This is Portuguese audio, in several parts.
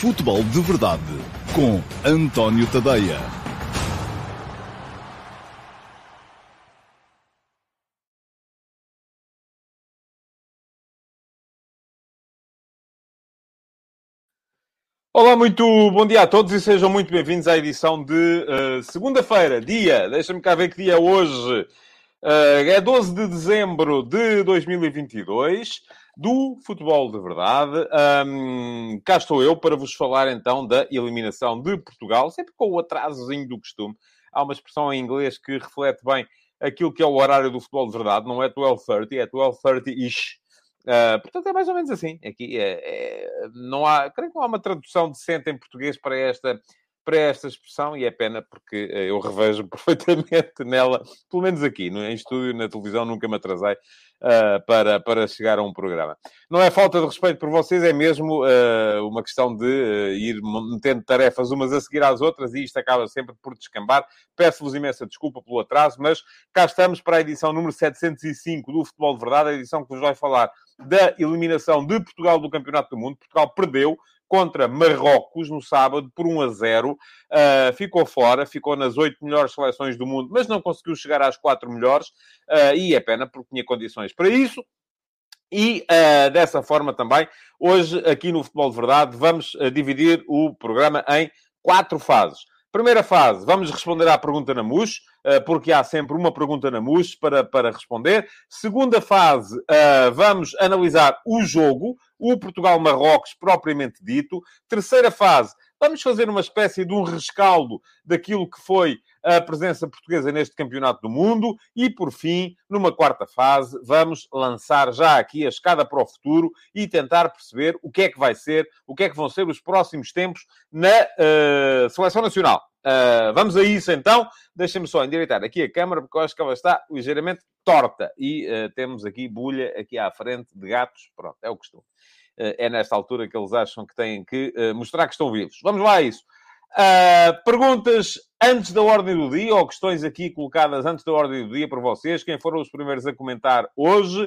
Futebol de Verdade com António Tadeia. Olá, muito bom dia a todos e sejam muito bem-vindos à edição de uh, segunda-feira, dia, deixa-me cá ver que dia é hoje. Uh, é 12 de dezembro de 2022 do futebol de verdade. Um, cá estou eu para vos falar então da eliminação de Portugal, sempre com o atrasozinho do costume. Há uma expressão em inglês que reflete bem aquilo que é o horário do futebol de verdade, não é 12.30, é 12.30-ish. Uh, portanto, é mais ou menos assim. Aqui é, é, não há, creio que não há uma tradução decente em português para esta, para esta expressão e é pena porque uh, eu revejo perfeitamente nela, pelo menos aqui, no, em estúdio, na televisão, nunca me atrasei uh, para, para chegar a um programa. Não é falta de respeito por vocês, é mesmo uh, uma questão de uh, ir metendo tarefas umas a seguir às outras e isto acaba sempre por descambar. Peço-vos imensa desculpa pelo atraso, mas cá estamos para a edição número 705 do Futebol de Verdade, a edição que vos vai falar da eliminação de Portugal do Campeonato do Mundo. Portugal perdeu contra Marrocos no sábado por 1 a 0. Uh, ficou fora, ficou nas oito melhores seleções do mundo, mas não conseguiu chegar às quatro melhores. Uh, e é pena porque tinha condições para isso. E uh, dessa forma também, hoje aqui no Futebol de Verdade, vamos dividir o programa em quatro fases. Primeira fase, vamos responder à pergunta na MUS, porque há sempre uma pergunta na MUS para, para responder. Segunda fase, vamos analisar o jogo, o Portugal-Marrocos propriamente dito. Terceira fase, vamos fazer uma espécie de um rescaldo daquilo que foi a presença portuguesa neste Campeonato do Mundo. E, por fim, numa quarta fase, vamos lançar já aqui a escada para o futuro e tentar perceber o que é que vai ser, o que é que vão ser os próximos tempos na uh, Seleção Nacional. Uh, vamos a isso então. Deixem-me só endireitar aqui a câmara, porque eu acho que ela está ligeiramente torta. E uh, temos aqui bulha aqui à frente de gatos. Pronto, é o costume. Uh, é nesta altura que eles acham que têm que mostrar que estão vivos. Vamos lá a isso. perguntas antes da ordem do dia, ou questões aqui colocadas antes da ordem do dia para vocês. Quem foram os primeiros a comentar hoje?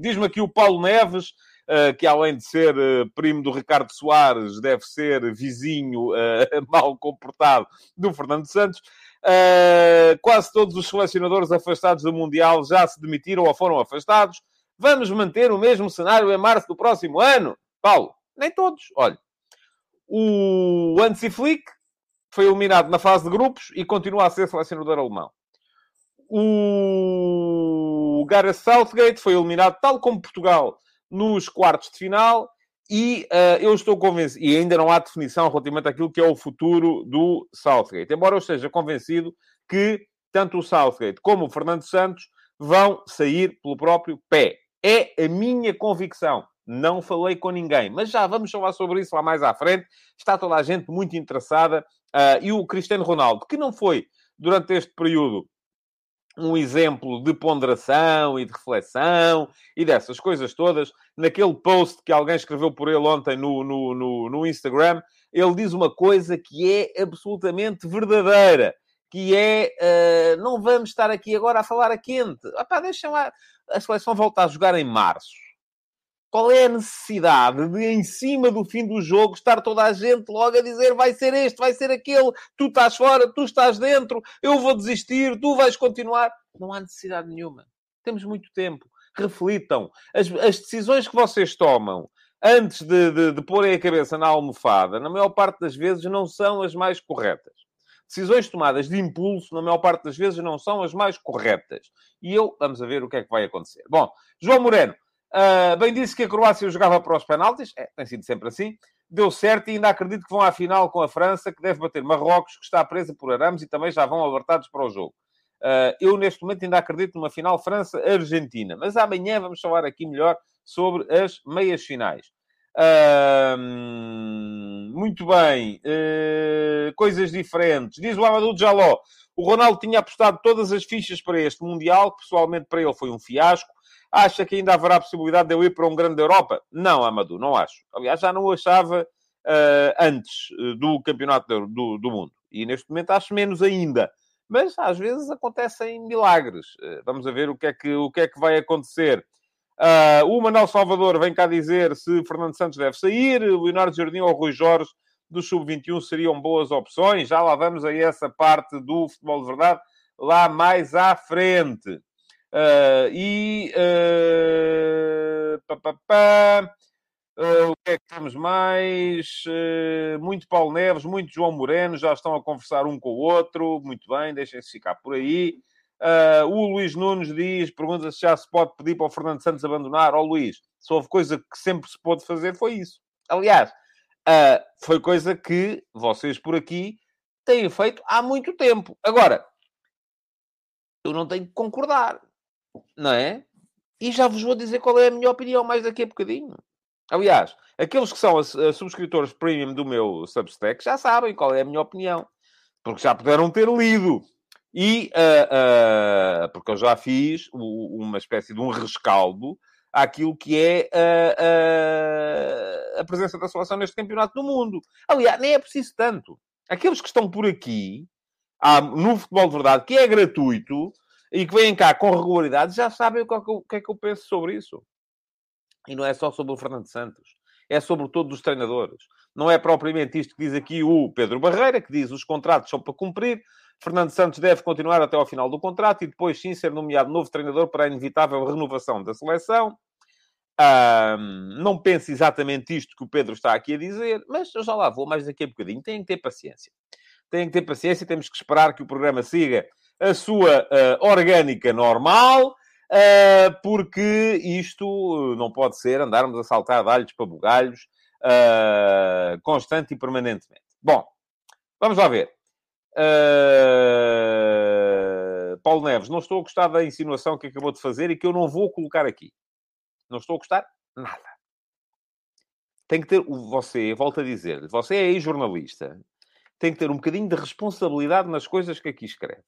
Diz-me aqui o Paulo Neves. Uh, que além de ser uh, primo do Ricardo Soares, deve ser vizinho uh, mal comportado do Fernando Santos. quase todos os selecionadores afastados do Mundial já se demitiram ou foram afastados. Vamos manter o mesmo cenário em março do próximo ano? Paulo, nem todos. Olha, o Hansi Flick foi eliminado na fase de grupos e continua a ser selecionador alemão. O Gareth Southgate foi eliminado, tal como Portugal, nos quartos de final e uh, eu estou convencido, e ainda não há definição relativamente àquilo que é o futuro do Southgate, embora eu esteja convencido que tanto o Southgate como o Fernando Santos vão sair pelo próprio pé. É a minha convicção. Não falei com ninguém, mas já vamos falar sobre isso lá mais à frente. Está toda a gente muito interessada. Uh, e o Cristiano Ronaldo, que não foi, durante este período, um exemplo de ponderação e de reflexão e dessas coisas todas. Naquele post que alguém escreveu por ele ontem no, no, no, no Instagram, ele diz uma coisa que é absolutamente verdadeira, que é, uh, não vamos estar aqui agora a falar a quente. Epá, deixem lá, a seleção volta a jogar em março. Qual é a necessidade de, em cima do fim do jogo, estar toda a gente logo a dizer vai ser este, vai ser aquele, tu estás fora, tu estás dentro, eu vou desistir, tu vais continuar? Não há necessidade nenhuma. Temos muito tempo. Reflitam. As, as decisões que vocês tomam antes de, de, de porem a cabeça na almofada, na maior parte das vezes, não são as mais corretas. Decisões tomadas de impulso, na maior parte das vezes, não são as mais corretas. E eu, vamos a ver o que é que vai acontecer. Bom, João Moreno, Uh, bem disse que a Croácia jogava para os penaltis, é, tem sido sempre assim. Deu certo e ainda acredito que vão à final com a França, que deve bater Marrocos, que está presa por arames e também já vão alertados para o jogo. Uh, eu, neste momento, ainda acredito numa final França-Argentina. Mas amanhã vamos falar aqui melhor sobre as meias finais. Muito bem. Uh, coisas diferentes. Diz o Amadou Jaló. O Ronaldo tinha apostado todas as fichas para este Mundial, que pessoalmente para ele foi um fiasco. Acha que ainda haverá possibilidade de eu ir para um grande Europa? Não, Amadou, não acho. Aliás, já não o achava uh, antes eh, do Campeonato do, do, Mundo. E neste momento acho menos ainda. Mas às vezes acontecem milagres. Vamos ver o que é que, o que, é que vai acontecer. Uh, o Manuel Salvador vem cá dizer se Fernando Santos deve sair, Leonardo Jardim ou Rui Jorge do Sub-21 seriam boas opções. Já lá vamos a essa parte do futebol de verdade, lá mais à frente. Uh, e. Uh, pá, pá, pá. Uh, o que é que temos mais? Uh, muito Paulo Neves, muito João Moreno, já estão a conversar um com o outro. Muito bem, deixem-se ficar por aí. Uh, o Luís Nunes diz, pergunta se já se pode pedir para o Fernando Santos abandonar. Ó oh, Luís, se houve coisa que sempre se pôde fazer, foi isso. Aliás, uh, foi coisa que vocês por aqui têm feito há muito tempo. Agora, eu não tenho que concordar, não é? E já vos vou dizer qual é a minha opinião mais daqui a bocadinho. Aliás, aqueles que são as, as subscritores premium do meu Substack já sabem qual é a minha opinião, porque já puderam ter lido. E uh, uh, porque eu já fiz uma espécie de um rescaldo àquilo que é uh, a presença da seleção neste campeonato do mundo. Aliás, nem é preciso tanto. Aqueles que estão por aqui, há, no futebol de verdade, que é gratuito e que vêm cá com regularidade, já sabem o que, é que, eu, que é que eu penso sobre isso. E não é só sobre o Fernando Santos. É sobre todos os treinadores. Não é propriamente isto que diz aqui o Pedro Barreira, que diz os contratos são para cumprir, Fernando Santos deve continuar até ao final do contrato e depois sim ser nomeado novo treinador para a inevitável renovação da seleção. Um, não pense exatamente isto que o Pedro está aqui a dizer, mas eu já lá vou mais daqui a bocadinho. Tem que ter paciência. Tem que ter paciência, temos que esperar que o programa siga a sua uh, orgânica normal, uh, porque isto não pode ser andarmos a saltar alhos para bugalhos uh, constante e permanentemente. Bom, vamos lá ver. Uh... Paulo Neves, não estou a gostar da insinuação que acabou de fazer e que eu não vou colocar aqui. Não estou a gostar nada. Tem que ter, você, volto a dizer, você é jornalista, tem que ter um bocadinho de responsabilidade nas coisas que aqui escreve.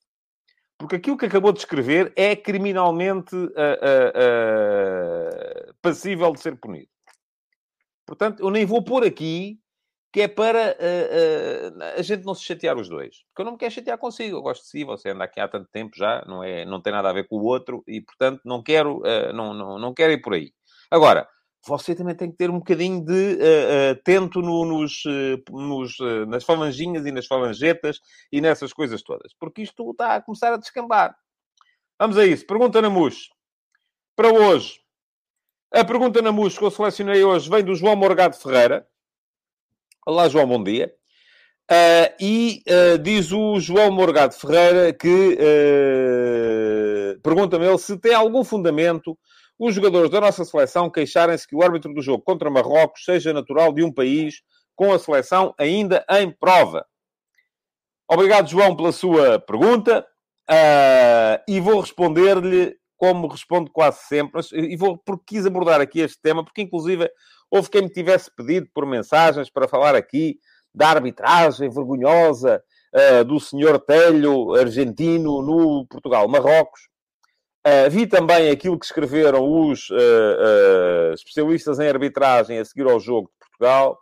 Porque aquilo que acabou de escrever é criminalmente uh, uh, passível de ser punido. Portanto, eu nem vou pôr aqui que é para uh, uh, a gente não se chatear os dois. Porque eu não me quero chatear consigo, eu gosto de si, você anda aqui há tanto tempo já, não, é, não tem nada a ver com o outro, e portanto não quero, uh, não, não, não quero ir por aí. Agora, você também tem que ter um bocadinho de tento no, nos, nos, nas falanginhas e nas falangetas e nessas coisas todas, porque isto está a começar a descambar. Vamos a isso. Pergunta na MUS. Para hoje. A pergunta na MUS que eu selecionei hoje vem do João Morgado Ferreira, Olá, João, bom dia. Uh, e uh, diz o João Morgado Ferreira que uh, pergunta-me ele se tem algum fundamento os jogadores da nossa seleção queixarem-se que o árbitro do jogo contra Marrocos seja natural de um país com a seleção ainda em prova. Obrigado, João, pela sua pergunta e vou responder-lhe como respondo quase sempre, e vou, porque quis abordar aqui este tema, porque inclusive Houve quem me tivesse pedido por mensagens para falar aqui da arbitragem vergonhosa uh, do senhor Telho, argentino, no Portugal-Marrocos. Uh, vi também aquilo que escreveram os uh, especialistas em arbitragem a seguir ao jogo de Portugal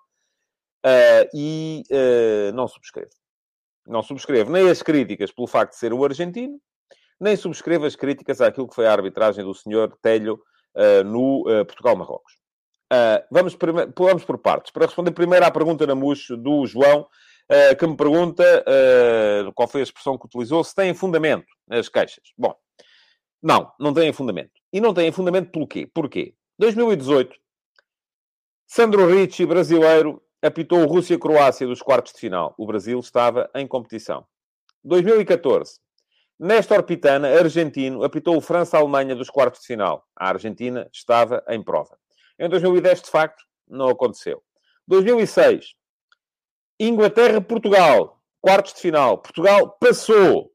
e não subscrevo. Não subscrevo nem as críticas pelo facto de ser o argentino, nem subscrevo as críticas àquilo que foi a arbitragem do senhor Telho no Portugal-Marrocos. Uh, vamos, vamos por partes. Para responder primeiro à pergunta na MUS do João, uh, que me pergunta uh, qual foi a expressão que utilizou, se tem fundamento as queixas. Bom, não, não tem fundamento. E não tem fundamento pelo quê? Porquê? 2018, Sandro Ricci, brasileiro, apitou Rússia-Croácia dos quartos de final. O Brasil estava em competição. 2014, Néstor Pitana, argentino, apitou França-Alemanha dos quartos de final. A Argentina estava em prova. Em 2010, de facto, não aconteceu. 2006, Inglaterra-Portugal, quartos de final. Portugal passou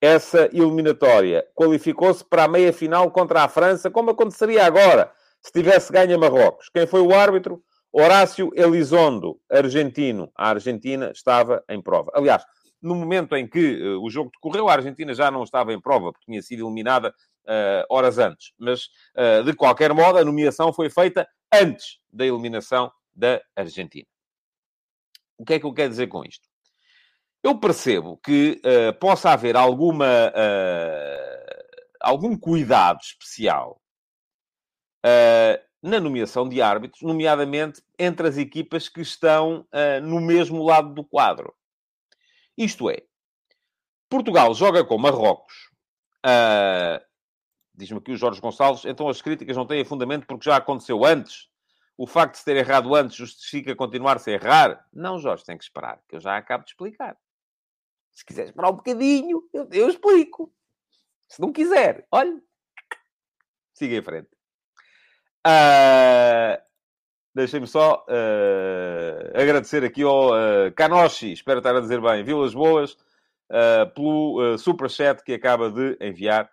essa eliminatória. Qualificou-se para a meia-final contra a França, como aconteceria agora, se tivesse ganho a Marrocos. Quem foi o árbitro? Horácio Elizondo, argentino. A Argentina estava em prova. Aliás, no momento em que uh, o jogo decorreu, a Argentina já não estava em prova, porque tinha sido eliminada horas antes. Mas, uh, de qualquer modo, a nomeação foi feita antes da eliminação da Argentina. O que é que eu quero dizer com isto? Eu percebo que uh, possa haver alguma, algum cuidado especial uh, na nomeação de árbitros, nomeadamente entre as equipas que estão uh, no mesmo lado do quadro. Isto é, Portugal joga com Marrocos. Diz-me aqui o Jorge Gonçalves, então as críticas não têm fundamento porque já aconteceu antes. O facto de se ter errado antes justifica continuar-se a errar? Não, Jorge, tem que esperar, que eu já acabo de explicar. Se quiser esperar um bocadinho, eu, eu explico. Se não quiser, olha, siga em frente. Uh, Deixem-me só uh, agradecer aqui ao uh, Canoshi, espero estar a dizer bem, Vilas Boas, uh, pelo uh, superchat que acaba de enviar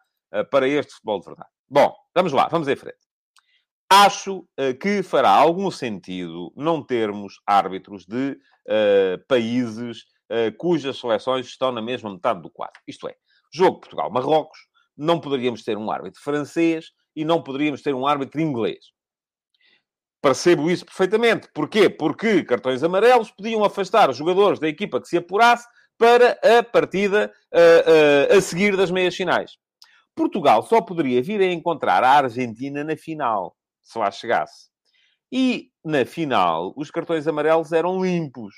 para este futebol de verdade. Bom, vamos lá, vamos em frente. Acho que fará algum sentido não termos árbitros de países cujas seleções estão na mesma metade do quadro. Isto é, jogo Portugal-Marrocos, não poderíamos ter um árbitro francês e não poderíamos ter um árbitro inglês. Percebo isso perfeitamente. Porquê? Porque cartões amarelos podiam afastar os jogadores da equipa que se apurasse para a partida uh, uh, a seguir das meias finais. Portugal só poderia vir a encontrar a Argentina na final, se lá chegasse. E na final, os cartões amarelos eram limpos.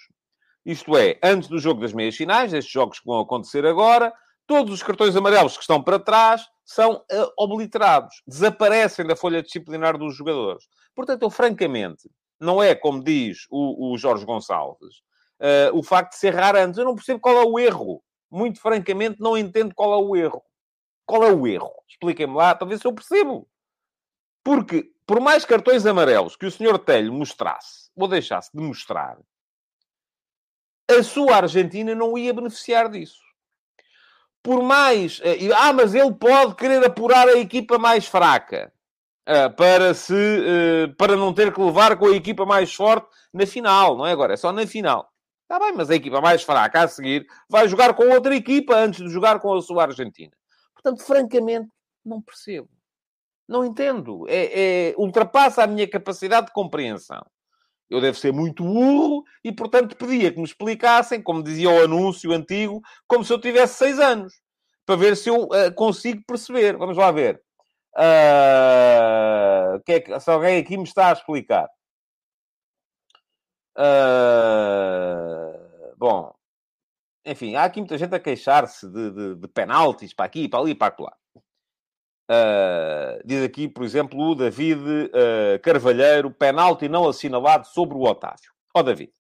Isto é, antes do jogo das meias finais, estes jogos que vão acontecer agora, todos os cartões amarelos que estão para trás são uh, obliterados, desaparecem da folha disciplinar dos jogadores. Portanto, eu francamente, não é como diz o, o Jorge Gonçalves, uh, o facto de ser raro antes. Eu não percebo qual é o erro. Muito francamente, não entendo qual é o erro. Qual é o erro? Expliquem-me lá, talvez eu percebo. Porque, por mais cartões amarelos que o senhor Telho mostrasse, ou deixasse de mostrar, a sua Argentina não ia beneficiar disso por mais. Eh, ah, mas ele pode querer apurar a equipa mais fraca eh, para, se, eh, para não ter que levar com a equipa mais forte na final, não é agora? É só na final. Está bem, mas a equipa mais fraca a seguir vai jogar com outra equipa antes de jogar com a sua Argentina. Portanto, francamente, não percebo. Não entendo. É, é, ultrapassa a minha capacidade de compreensão. Eu devo ser muito burro e, portanto, pedia que me explicassem, como dizia o anúncio antigo, como se eu tivesse seis anos, para ver se eu uh, consigo perceber. Vamos lá ver. Uh, que é que, se alguém aqui me está a explicar. Uh, bom, enfim, há aqui muita gente a queixar-se de, de, de penaltis para aqui, para ali e para lá. Uh, diz aqui, por exemplo, o David uh, Carvalheiro, penalti não assinalado sobre o Otávio. Ó oh, David,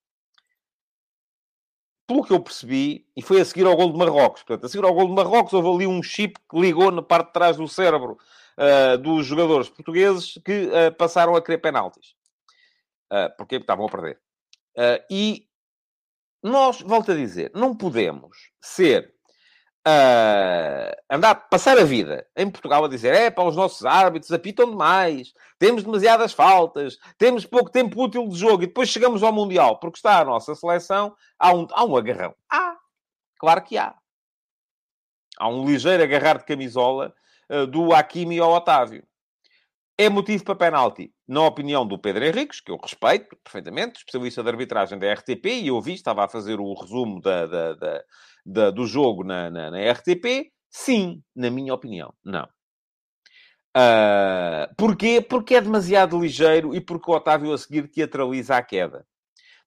pelo que eu percebi, e foi a seguir ao gol de Marrocos, portanto, a seguir ao gol de Marrocos houve ali um chip que ligou na parte de trás do cérebro uh, dos jogadores portugueses que passaram a querer penaltis. porque estavam a perder. e nós, volto a dizer, não podemos ser uh, andar, passar a vida em Portugal a dizer é para os nossos árbitros apitam demais, temos demasiadas faltas, temos pouco tempo útil de jogo e depois chegamos ao Mundial porque está a nossa seleção, há um, há um agarrão. Há, claro que há. Há um ligeiro agarrar de camisola uh, do Hakimi ao Otávio. É motivo para penalti, na opinião do Pedro Henriques, que eu respeito perfeitamente, especialista de arbitragem da RTP, e eu vi, estava a fazer o resumo da, da, da, da, do jogo na, na, na, RTP? Sim, na minha opinião, não. Uh, porquê? Porque é demasiado ligeiro e porque o Otávio a seguir teatraliza a queda.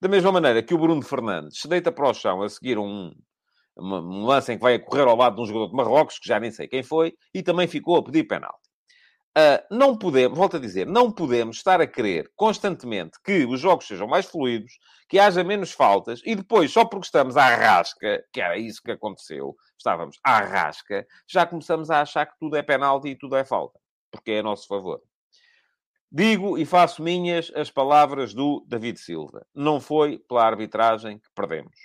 Da mesma maneira que o Bruno Fernandes se deita para o chão a seguir um, um lance em que vai correr ao lado de um jogador de Marrocos, que já nem sei quem foi, e também ficou a pedir penalti. Uh, não podemos, volto a dizer, não podemos estar a querer constantemente que os jogos sejam mais fluidos, que haja menos faltas, e depois, só porque estamos à rasca, que era isso que aconteceu, estávamos à rasca, já começamos a achar que tudo é penalti e tudo é falta, porque é a nosso favor. Digo e faço minhas as palavras do David Silva. Não foi pela arbitragem que perdemos.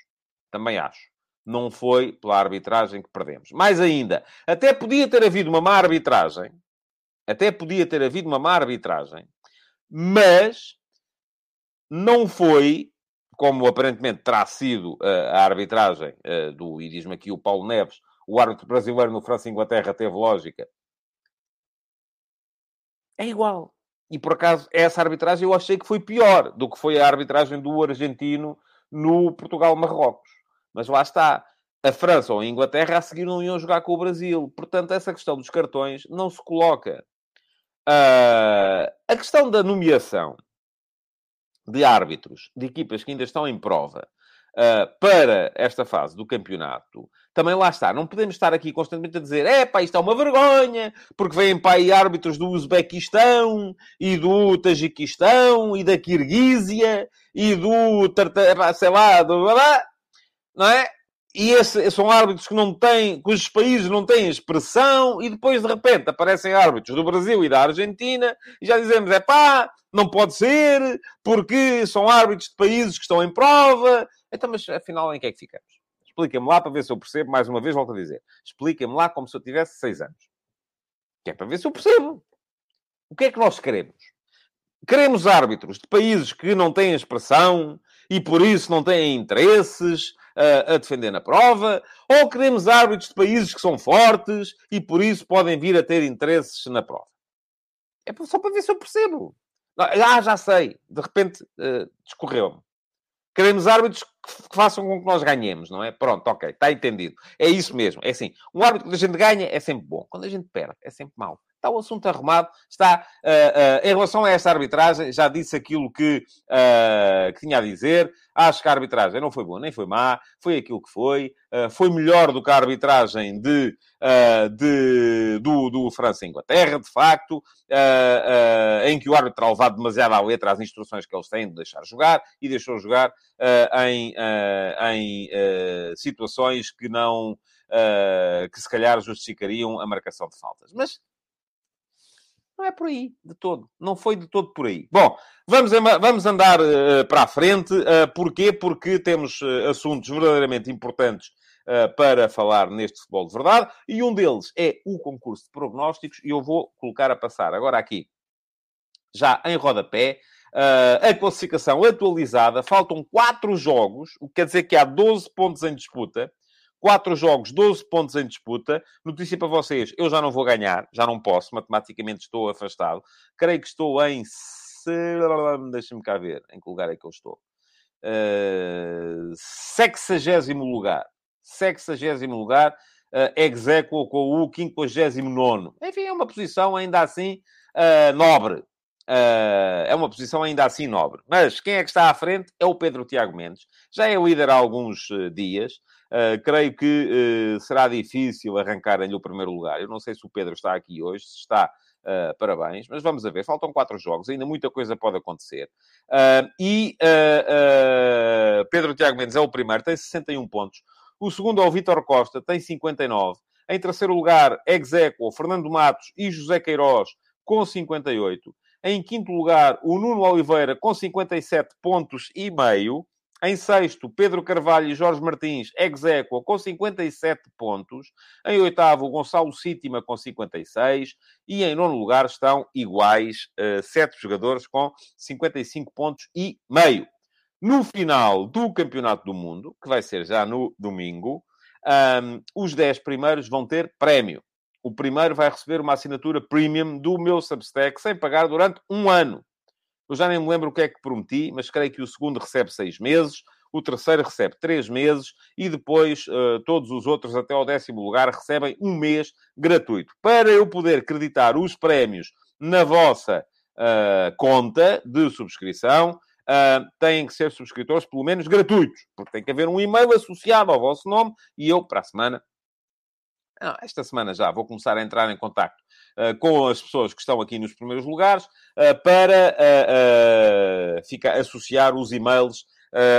Também acho. Não foi pela arbitragem que perdemos. Mais ainda, até podia ter havido uma má arbitragem até podia ter havido uma má arbitragem, mas não foi, como aparentemente terá sido eh, a arbitragem eh, do, e diz-me aqui o Paulo Neves, o árbitro brasileiro no França-Inglaterra teve lógica. É igual. E por acaso, essa arbitragem eu achei que foi pior do que foi a arbitragem do argentino no Portugal-Marrocos. Mas lá está a França ou a Inglaterra a seguir não iam jogar com o Brasil. Portanto, essa questão dos cartões não se coloca. Uh, a questão da nomeação de árbitros de equipas que ainda estão em prova uh, para esta fase do campeonato, também lá está. Não podemos estar aqui constantemente a dizer é pá, isto é uma vergonha, porque vêm para aí árbitros do Uzbequistão e do Tajiquistão e da Kirguísia e do, sei lá, do... Não é? E esse, são árbitros que não têm, cujos países não têm expressão, e depois de repente aparecem árbitros do Brasil e da Argentina, e já dizemos, é pá, não pode ser, porque são árbitros de países que estão em prova. Então, mas afinal, em que é que ficamos? Expliquem-me lá para ver se eu percebo, mais uma vez volto a dizer. Expliquem-me lá como se eu tivesse seis anos. Que é para ver se eu percebo. O que é que nós queremos? Queremos árbitros de países que não têm expressão e por isso não têm interesses a, defender na prova, ou queremos árbitros de países que são fortes e por isso podem vir a ter interesses na prova. É só para ver se eu percebo. Ah, já sei. De repente, uh, discorreu-me. Queremos árbitros que façam com que nós ganhemos, não é? Pronto, ok, está entendido. É isso mesmo. É assim, um árbitro que a gente ganha é sempre bom. Quando a gente perde, é sempre mau está o assunto arrumado. Está, uh, uh, em relação a esta arbitragem, já disse aquilo que, uh, que, tinha a dizer. Acho que a arbitragem não foi boa nem foi má, foi aquilo que foi. foi melhor do que a arbitragem de, de do, do França-Inglaterra, de facto, em que o árbitro levado demasiado à letra as instruções que eles têm de deixar jogar e deixou jogar em, em situações que não. Uh, que se calhar justificariam a marcação de faltas. Mas não é por aí, de todo. Não foi de todo por aí. Bom, vamos, vamos andar uh, para a frente. Uh, porquê? Porque temos uh, assuntos verdadeiramente importantes para falar neste futebol de verdade. E um deles é o concurso de prognósticos. E eu vou colocar a passar agora aqui, já em rodapé, a classificação atualizada. Faltam quatro jogos, o que quer dizer que há 12 pontos em disputa. 4 jogos, 12 pontos em disputa. Notícia para vocês, eu já não vou ganhar, já não posso, matematicamente estou afastado. Creio que estou em... Deixa-me cá ver em que lugar é que eu estou. Uh, sexagésimo lugar. Sexagésimo lugar, uh, exequo com o 59. Enfim, é uma posição ainda assim uh, nobre. Uh, é uma posição ainda assim nobre. Mas quem é que está à frente é o Pedro Tiago Mendes. Já é líder há alguns dias. Uh, creio que uh, será difícil arrancar-lhe o primeiro lugar. Eu não sei se o Pedro está aqui hoje, se está, uh, parabéns, mas vamos a ver. Faltam quatro jogos, ainda muita coisa pode acontecer. e Pedro Tiago Mendes é o primeiro, tem 61 pontos. O segundo é o Vitor Costa, tem 59. Em terceiro lugar, Execo, Fernando Matos e José Queiroz, com 58. Em quinto lugar, o Nuno Oliveira, com 57 pontos e meio. Em sexto, Pedro Carvalho e Jorge Martins, ex com 57 pontos. Em oitavo, Gonçalo Sítima, com 56. E em nono lugar estão iguais, uh, sete jogadores com 55 pontos e meio. No final do Campeonato do Mundo, que vai ser já no domingo, um, os 10 primeiros vão ter prémio. O primeiro vai receber uma assinatura premium do meu Substack sem pagar durante um ano. Eu já nem me lembro o que é que prometi, mas creio que o segundo recebe seis meses, o terceiro recebe três meses e depois uh, todos os outros, até ao décimo lugar, recebem um mês gratuito. Para eu poder acreditar os prémios na vossa uh, conta de subscrição, uh, têm que ser subscritores pelo menos gratuitos, porque tem que haver um e-mail associado ao vosso nome e eu, para a semana, não, esta semana já vou começar a entrar em contato uh, com as pessoas que estão aqui nos primeiros lugares uh, para uh, ficar, associar os e-mails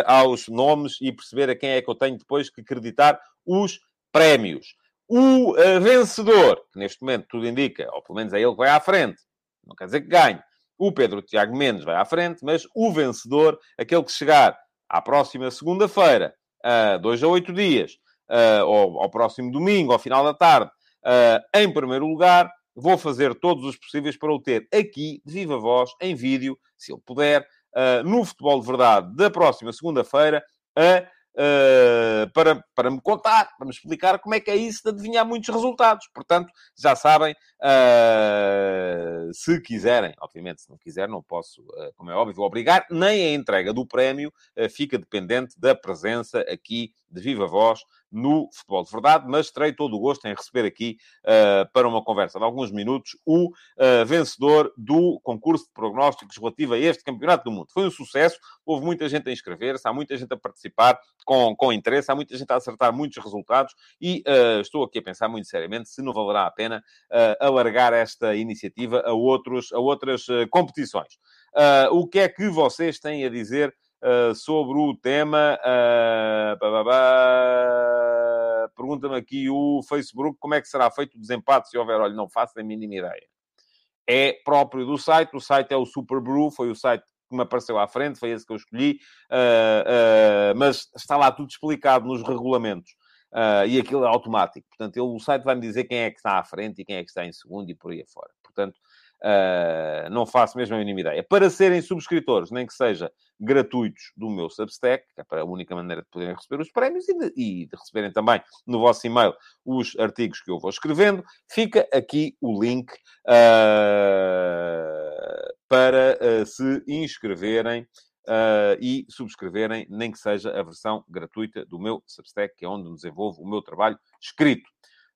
aos nomes e perceber a quem é que eu tenho depois que acreditar os prémios. O vencedor, que neste momento tudo indica, ou pelo menos é ele que vai à frente, não quer dizer que ganhe. O Pedro Tiago Mendes vai à frente, mas o vencedor, aquele que chegar à próxima segunda-feira, dois a oito dias, uh, ao, ao, próximo domingo, ao final da tarde, uh, em primeiro lugar. Vou fazer todos os possíveis para o ter aqui, de viva voz, em vídeo, se ele puder, uh, no Futebol de Verdade da próxima segunda-feira, para, para me contar, para me explicar como é que é isso de adivinhar muitos resultados. Portanto, já sabem, se quiserem, obviamente, se não quiser, não posso, como é óbvio, obrigar, nem a entrega do prémio fica dependente da presença aqui de viva voz no Futebol de Verdade, mas terei todo o gosto em receber aqui, uh, para uma conversa de alguns minutos, o uh, vencedor do concurso de prognósticos relativo a este Campeonato do Mundo. Foi um sucesso, houve muita gente a inscrever-se, há muita gente a participar com, com interesse, há muita gente a acertar muitos resultados e uh, estou aqui a pensar muito seriamente se não valerá a pena alargar esta iniciativa a, outros, a outras competições. o que é que vocês têm a dizer uh, sobre o tema. Uh, Pergunta-me aqui o Facebook como é que será feito o desempate se houver. Olha, não faço a mínima ideia. É próprio do site. O site é o Super Brew, foi o site que me apareceu à frente, foi esse que eu escolhi, uh, uh, mas está lá tudo explicado nos regulamentos. Uh, e aquilo é automático. Portanto, ele, o site vai-me dizer quem é que está à frente e quem é que está em segundo e por aí afora. Portanto, Uh, não faço mesmo a mínima ideia. Para serem subscritores, nem que seja gratuitos do meu Substack, que é a única maneira de poderem receber os prémios e de, e de receberem também no vosso e-mail os artigos que eu vou escrevendo, fica aqui o link uh, para uh, se inscreverem. Uh, e subscreverem, nem que seja a versão gratuita do meu Substack, que é onde desenvolvo o meu trabalho escrito.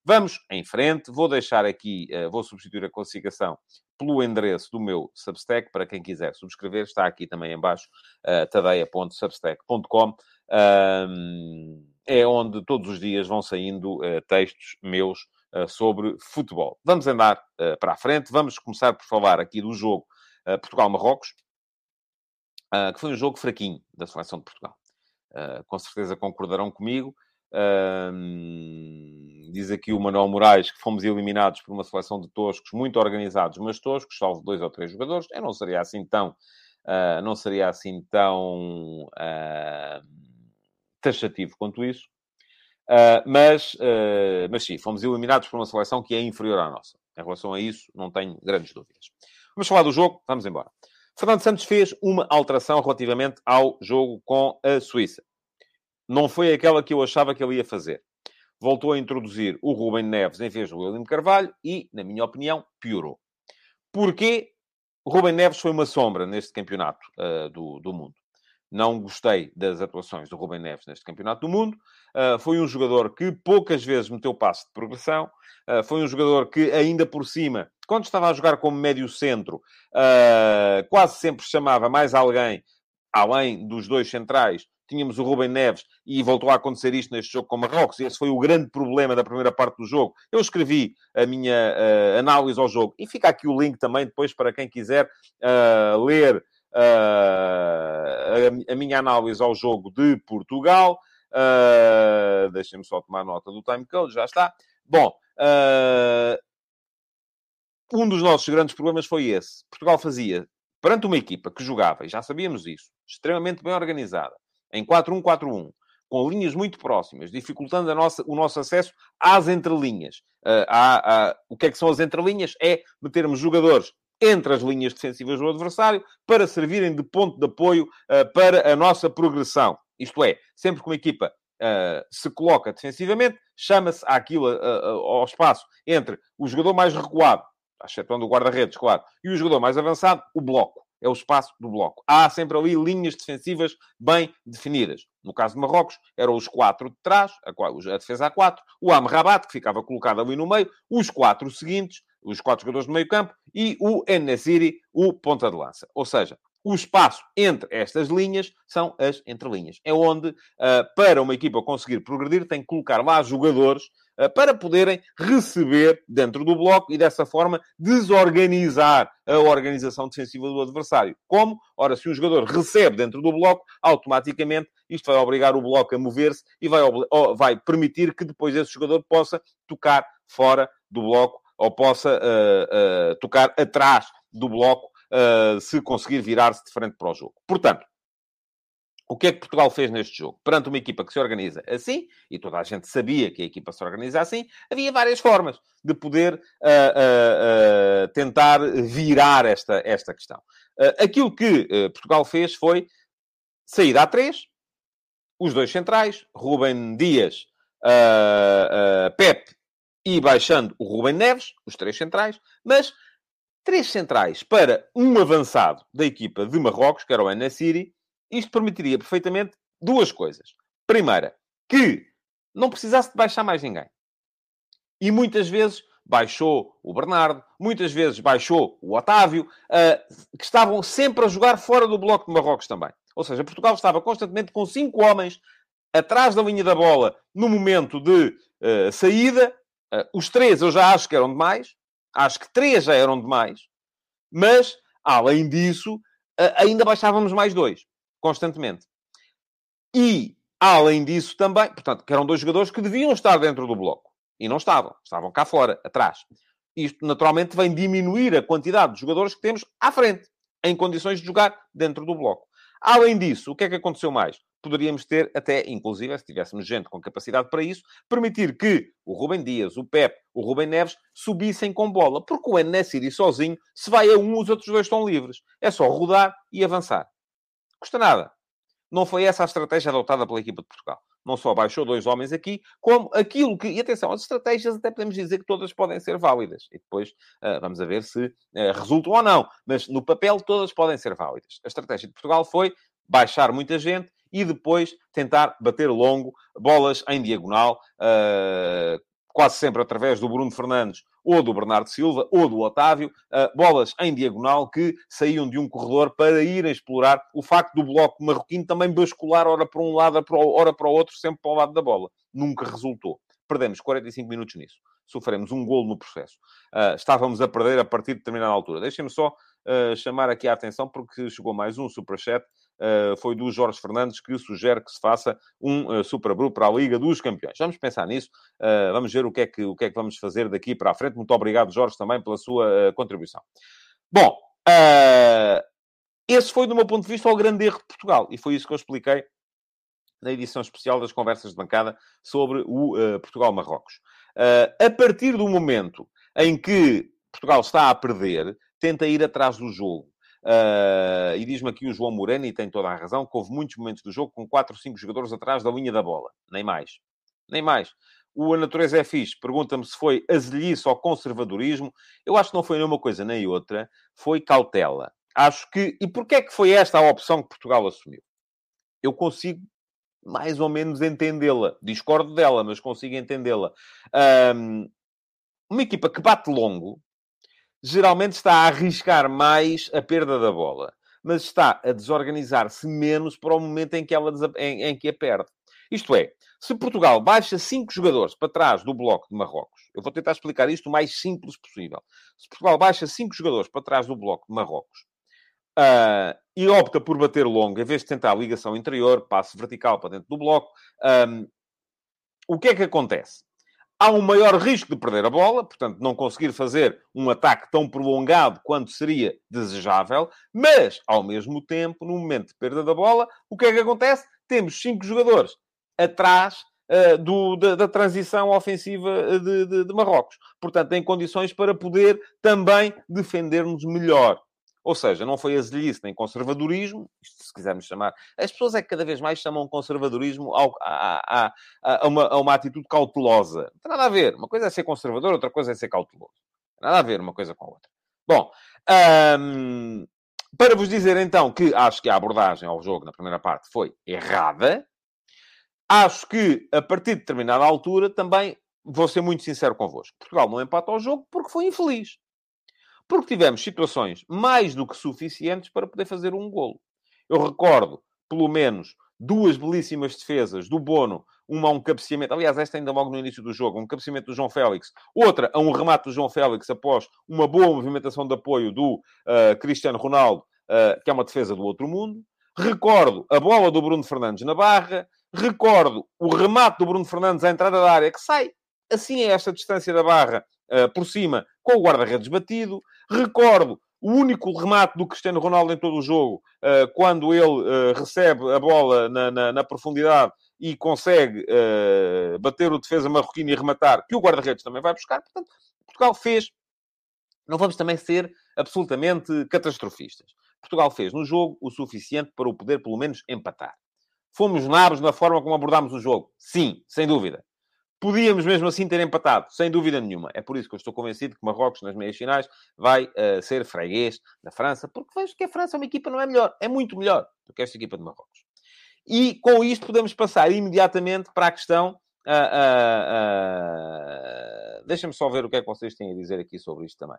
Vamos em frente, vou deixar aqui, uh, vou substituir a classificação pelo endereço do meu Substack, para quem quiser subscrever, está aqui também embaixo, uh, tadeia.substack.com. Uh, é onde todos os dias vão saindo uh, textos meus uh, sobre futebol. Vamos andar para a frente, vamos começar por falar aqui do jogo Portugal-Marrocos, que foi um jogo fraquinho da seleção de Portugal. com certeza concordarão comigo diz aqui o Manuel Moraes que fomos eliminados por uma seleção de toscos muito organizados, mas toscos, salvo dois ou três jogadores. Eu não seria assim tão, uh, não seria assim tão uh, taxativo quanto isso. Uh, mas, mas sim, fomos eliminados por uma seleção que é inferior à nossa. Em relação a isso, não tenho grandes dúvidas. Vamos falar do jogo, vamos embora. Fernando Santos fez uma alteração relativamente ao jogo com a Suíça não foi aquela que eu achava que ele ia fazer. Voltou a introduzir o Rubem Neves em vez do William Carvalho e, na minha opinião, piorou. Porquê? Rubem Neves foi uma sombra neste campeonato uh, do, do mundo. Não gostei das atuações do Rubem Neves neste Campeonato do Mundo. Uh, foi um jogador que poucas vezes meteu passo de progressão. Uh, foi um jogador que, ainda por cima, quando estava a jogar como médio centro, quase sempre chamava mais alguém, além dos dois centrais, tínhamos o Rubem Neves e voltou a acontecer isto neste jogo com Marrocos. Esse foi o grande problema da primeira parte do jogo. Eu escrevi a minha uh, análise ao jogo e fica aqui o link também depois para quem quiser uh, ler uh, a, minha análise ao jogo de Portugal. Uh, Deixem-me só tomar nota do timecode, já está. Bom, um dos nossos grandes problemas foi esse. Portugal fazia perante uma equipa que jogava, e já sabíamos isso, extremamente bem organizada, em 4-1-4-1, com linhas muito próximas, dificultando nossa, o nosso acesso às entrelinhas. Uh, há, há, o que é que são as entrelinhas? É metermos jogadores entre as linhas defensivas do adversário para servirem de ponto de apoio uh, para a nossa progressão. Isto é, sempre que uma equipa uh, se coloca defensivamente, chama-se aquilo ao espaço entre o jogador mais recuado, excetuando o guarda-redes, claro, e o jogador mais avançado, o bloco é o espaço do bloco. Há sempre ali linhas defensivas bem definidas. No caso de Marrocos, eram os quatro de trás, a, defesa a quatro, o Amrabat, que ficava colocado ali no meio, os quatro seguintes, os quatro jogadores do meio campo, e o Enesiri, o ponta de lança. Ou seja, o espaço entre estas linhas são as entrelinhas. É onde, uh, para uma equipa conseguir progredir, tem que colocar lá jogadores para poderem receber dentro do bloco e, dessa forma, desorganizar a organização defensiva do adversário. Como? Ora, se um jogador recebe dentro do bloco, automaticamente isto vai obrigar o bloco a mover-se e vai, vai, permitir que depois esse jogador possa tocar fora do bloco ou possa uh, tocar atrás do bloco uh, se conseguir virar-se de frente para o jogo. Portanto, o que é que Portugal fez neste jogo? Perante uma equipa que se organiza assim, e toda a gente sabia que a equipa se organiza assim, havia várias formas de poder uh, uh, uh, tentar virar esta, esta questão. aquilo que Portugal fez foi sair a três, os dois centrais, Rubem Dias, Pep e baixando o Rubem Neves, os três centrais, mas três centrais para um avançado da equipa de Marrocos, que era o Anassiri, isto permitiria perfeitamente duas coisas. Primeira, que não precisasse de baixar mais ninguém. E muitas vezes baixou o Bernardo, muitas vezes baixou o Otávio, uh, que estavam sempre a jogar fora do bloco de Marrocos também. Ou seja, Portugal estava constantemente com cinco homens atrás da linha da bola no momento de uh, saída. Uh, os três eu já acho que eram demais. Acho que três já eram demais. Mas, além disso, uh, ainda baixávamos mais dois, constantemente. E, além disso, também, portanto, que eram dois jogadores que deviam estar dentro do bloco. E não estavam. Estavam cá fora, atrás. Isto, naturalmente, vem diminuir a quantidade de jogadores que temos à frente, em condições de jogar dentro do bloco. Além disso, o que é que aconteceu mais? Poderíamos ter até, inclusive, se tivéssemos gente com capacidade para isso, permitir que o Rubem Dias, o Pep, o Rubem Neves subissem com bola. Porque o Enesiri sozinho, se vai a um, os outros dois estão livres. É só rodar e avançar. Custa nada. Não foi essa a estratégia adotada pela equipa de Portugal. Não só baixou dois homens aqui, como aquilo que... E atenção, as estratégias até podemos dizer que todas podem ser válidas. E depois uh, vamos a ver se uh, resultam ou não. Mas no papel todas podem ser válidas. A estratégia de Portugal foi baixar muita gente e depois tentar bater longo, bolas em diagonal, uh, quase sempre através do Bruno Fernandes ou do Bernardo Silva, ou do Otávio, uh, bolas em diagonal que saíam de um corredor para irem explorar o facto do bloco marroquino também bascular ora para um lado, ora para o outro, sempre para o lado da bola. Nunca resultou. Perdemos 45 minutos nisso. Sofremos um golo no processo. Uh, estávamos a perder a partir de determinada altura. Deixem-me só chamar aqui a atenção, porque chegou mais um superchat uh, foi do Jorge Fernandes, que sugere que se faça um uh, Super Group para a Liga dos Campeões. Vamos pensar nisso, uh, vamos ver o que, é que, o que é que vamos fazer daqui para a frente. Muito obrigado, Jorge, também pela sua contribuição. Bom, esse foi, do meu ponto de vista, o grande erro de Portugal, e foi isso que eu expliquei na edição especial das conversas de bancada sobre o Portugal-Marrocos. a partir do momento em que Portugal está a perder, tenta ir atrás do jogo. Uh, e diz-me aqui o João Moreno, e tem toda a razão, que houve muitos momentos do jogo com 4 ou 5 jogadores atrás da linha da bola. Nem mais. Nem mais. O A Natureza é fixe. Pergunta-me se foi azelice ou conservadorismo. Eu acho que não foi nenhuma coisa nem outra. Foi cautela. Acho que... E porquê é que foi esta a opção que Portugal assumiu? Eu consigo mais ou menos entendê-la. Discordo dela, mas consigo entendê-la. Um, uma equipa que bate longo, geralmente está a arriscar mais a perda da bola, mas está a desorganizar-se menos para o momento em que, ela em, em que a perde. Isto é, se Portugal baixa cinco jogadores para trás do bloco de Marrocos, eu vou tentar explicar isto o mais simples possível. Se Portugal baixa cinco jogadores para trás do bloco de Marrocos uh, e opta por bater longo, em vez de tentar a ligação interior, passe vertical para dentro do bloco, um, o que é que acontece? Há um maior risco de perder a bola, portanto, não conseguir fazer um ataque tão prolongado quanto seria desejável, mas, ao mesmo tempo, no momento de perda da bola, o que é que acontece? Temos cinco jogadores atrás uh, do, da, da, transição ofensiva de, de, de Marrocos. Portanto, em condições para poder também defender-nos melhor. Ou seja, não foi azelice nem conservadorismo, se quisermos chamar. As pessoas é que cada vez mais chamam conservadorismo ao, a, a, a, uma, a, uma, atitude cautelosa. Não tem nada a ver. Uma coisa é ser conservador, outra coisa é ser cauteloso. Não tem nada a ver uma coisa com a outra. Bom, hum, para vos dizer então que acho que a abordagem ao jogo na primeira parte foi errada, acho que a partir de determinada altura também vou ser muito sincero convosco. Portugal não empata ao jogo porque foi infeliz. Porque tivemos situações mais do que suficientes para poder fazer um golo. Eu recordo, pelo menos, duas belíssimas defesas do Bono, uma a um cabeceamento, aliás, esta ainda logo no início do jogo, um cabeceamento do João Félix, outra a um remate do João Félix após uma boa movimentação de apoio do uh, Cristiano Ronaldo, uh, que é uma defesa do outro mundo. Recordo a bola do Bruno Fernandes na barra. Recordo o remate do Bruno Fernandes à entrada da área, que sai assim a esta distância da barra, por cima, com o guarda-redes batido. Recordo o único remate do Cristiano Ronaldo em todo o jogo, uh, quando ele uh, recebe a bola na, na, na profundidade e consegue bater o defesa marroquino e rematar, que o guarda-redes também vai buscar. Portanto, Portugal fez. Não vamos também ser absolutamente catastrofistas. Portugal fez no jogo o suficiente para o poder, pelo menos, empatar. Fomos nabos na forma como abordámos o jogo? Sim, sem dúvida. Podíamos mesmo assim ter empatado, sem dúvida nenhuma. É por isso que eu estou convencido que Marrocos, nas meias finais, vai uh, ser freguês da França, porque vejo que a França é uma equipa, não é melhor, é muito melhor do que esta equipa de Marrocos. E com isto podemos passar imediatamente para a questão Uh, uh, Deixa-me só ver o que é que vocês têm a dizer aqui sobre isto também.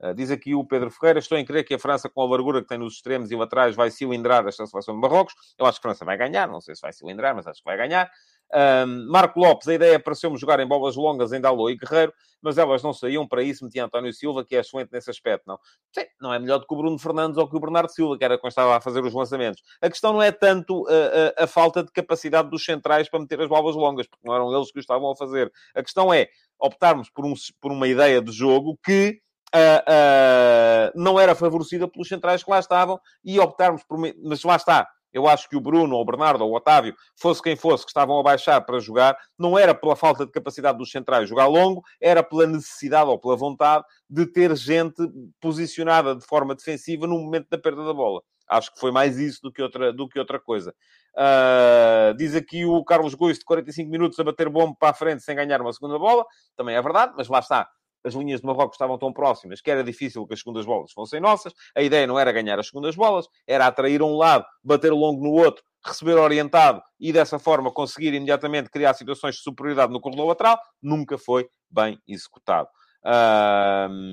Uh, diz aqui o Pedro Ferreira: Estou em crer que a França, com a largura que tem nos extremos e laterais, vai cilindrar esta seleção de Marrocos. Eu acho que a França vai ganhar, não sei se vai cilindrar, mas acho que vai ganhar. Um, Marco Lopes, a ideia pareceu-me jogar em bolas longas em Dalot e Guerreiro, mas elas não saíam para isso. Metia António Silva, que é excelente nesse aspecto, não? Sim, não é melhor do que o Bruno Fernandes ou que o Bernardo Silva, que era quem estava a fazer os lançamentos. A questão não é tanto a, a, a falta de capacidade dos centrais para meter as bolas longas, porque não eram eles que o estavam a fazer. A questão é optarmos por, um, por uma ideia de jogo que Uh, uh, não era favorecida pelos centrais que lá estavam e optarmos por. Mas lá está, eu acho que o Bruno, ou o Bernardo, ou o Otávio, fosse quem fosse, que estavam a baixar para jogar, não era pela falta de capacidade dos centrais jogar longo, era pela necessidade ou pela vontade de ter gente posicionada de forma defensiva no momento da perda da bola. Acho que foi mais isso do que outra, do que outra coisa. Uh, diz aqui o Carlos Gois de 45 minutos a bater bomba para a frente sem ganhar uma segunda bola. Também é verdade, mas lá está as linhas de Marrocos estavam tão próximas que era difícil que as segundas bolas fossem nossas. A ideia não era ganhar as segundas bolas, era atrair um lado, bater longo no outro, receber orientado e dessa forma conseguir imediatamente criar situações de superioridade no corredor lateral. Nunca foi bem executado. Uh,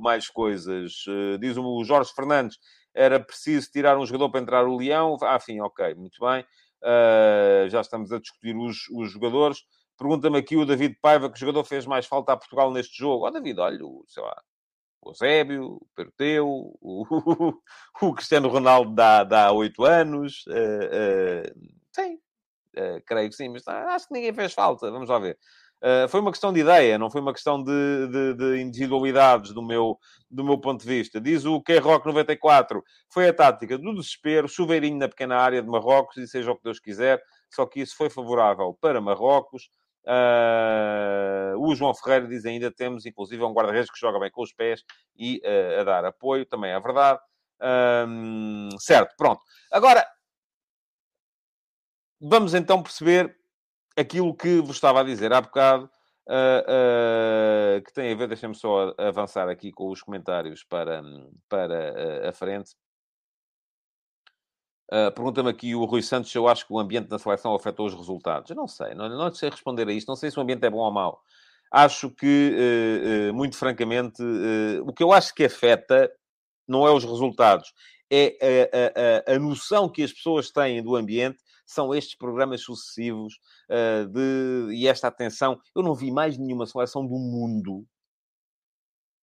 mais coisas. Uh, diz o Jorge Fernandes, era preciso tirar um jogador para entrar o Leão. Ah, enfim, ok, muito bem. Uh, já estamos a discutir os, os jogadores. Pergunta-me aqui o David Paiva que jogador fez mais falta a Portugal neste jogo. Ó, oh, David, olha, sei lá, o Eusébio, o Perteu, o, o, Cristiano Ronaldo dá, 8 anos. Uh, uh, sim, uh, creio que sim, mas acho que ninguém fez falta. Vamos lá ver. foi uma questão de ideia, não foi uma questão de, de, de, individualidades do meu, do meu ponto de vista. Diz o K-Rock 94, foi a tática do desespero, chuveirinho na pequena área de Marrocos, e seja o que Deus quiser, só que isso foi favorável para Marrocos. Uh, o João Ferreira diz ainda temos, inclusive, um guarda-redes que joga bem com os pés e uh, a dar apoio, também é verdade. Certo, pronto. Agora, vamos então perceber aquilo que vos estava a dizer há bocado, uh, que tem a ver, deixem-me só avançar aqui com os comentários para, para a frente. Uh, Pergunta-me aqui o Rui Santos se eu acho que o ambiente da seleção afetou os resultados. Eu não sei, não, não sei responder a isto. Não sei se o ambiente é bom ou mau. Acho que, uh, uh, muito francamente, o que eu acho que afeta não é os resultados, é a, a, a, noção que as pessoas têm do ambiente. São estes programas sucessivos de, e esta atenção. Eu não vi mais nenhuma seleção do mundo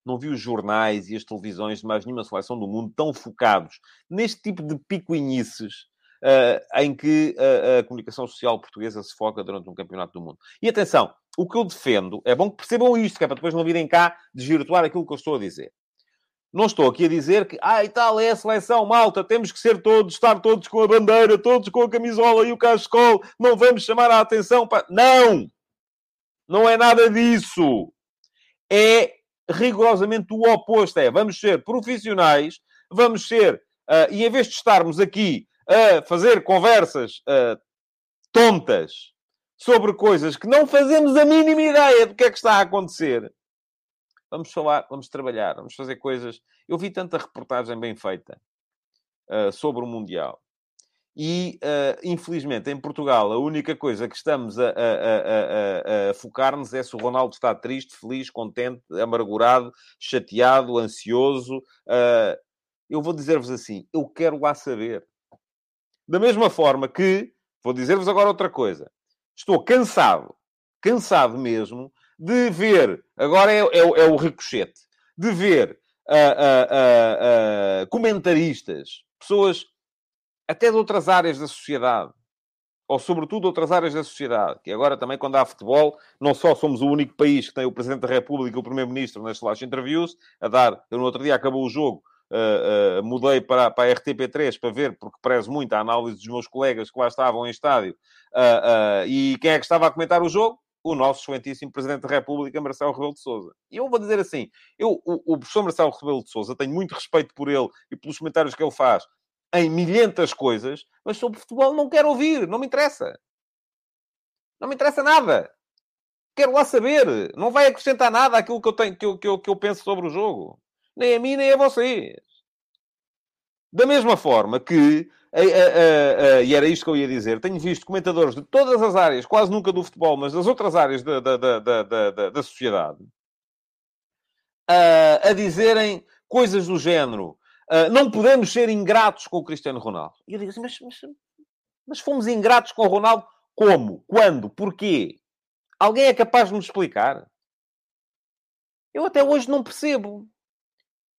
não vi os jornais e as televisões de mais nenhuma seleção do mundo tão focados neste tipo de picuinices uh, em que a, a, comunicação social portuguesa se foca durante um campeonato do mundo. E atenção, o que eu defendo, é bom que percebam isto, que é para depois não virem cá desvirtuar aquilo que eu estou a dizer. Não estou aqui a dizer que, ah, e tal, é a seleção, malta, temos que ser todos, estar todos com a bandeira, todos com a camisola e o cascol, não vamos chamar a atenção para... Não! Não é nada disso. É rigorosamente o oposto. É, vamos ser profissionais, vamos ser, uh, e em vez de estarmos aqui a fazer conversas uh, tontas sobre coisas que não fazemos a mínima ideia do que é que está a acontecer, vamos falar, vamos trabalhar, vamos fazer coisas. Eu vi tanta reportagem bem feita uh, sobre o Mundial. E, uh, infelizmente, em Portugal, a única coisa que estamos a, a, a, a focar-nos é se o Ronaldo está triste, feliz, contente, amargurado, chateado, ansioso. Uh, eu vou dizer-vos assim: eu quero lá saber. Da mesma forma que, vou dizer-vos agora outra coisa. Estou cansado, cansado mesmo, de ver, agora é, é, é o ricochete, de ver uh, comentaristas, pessoas até de outras áreas da sociedade, ou sobretudo outras áreas da sociedade, que agora também quando há futebol, não só somos o único país que tem o Presidente da República e o Primeiro-Ministro nas flash interviews, a dar, eu no outro dia acabou o jogo, uh, uh, mudei para, para a RTP3 para ver, porque prezo muito a análise dos meus colegas que lá estavam em estádio, uh, e quem é que estava a comentar o jogo? o nosso excelentíssimo Presidente da República, Marcelo Rebelo de Sousa. E eu vou dizer assim, eu, o, o professor Marcelo Rebelo de Sousa, tenho muito respeito por ele e pelos comentários que ele faz, em milhentas coisas, mas sobre futebol não quero ouvir, não me interessa. Não me interessa nada. Quero lá saber. Não vai acrescentar nada àquilo que eu, tenho, que eu, que eu, que eu penso sobre o jogo. Nem a mim, nem a vocês. Da mesma forma que, e era isto que eu ia dizer, tenho visto comentadores de todas as áreas, quase nunca do futebol, mas das outras áreas da, da, da, da, da sociedade, a dizerem coisas do género. Não podemos ser ingratos com o Cristiano Ronaldo. E eu digo assim, mas, mas, mas fomos ingratos com o Ronaldo como? Quando? Porquê? Alguém é capaz de nos explicar? Eu até hoje não percebo.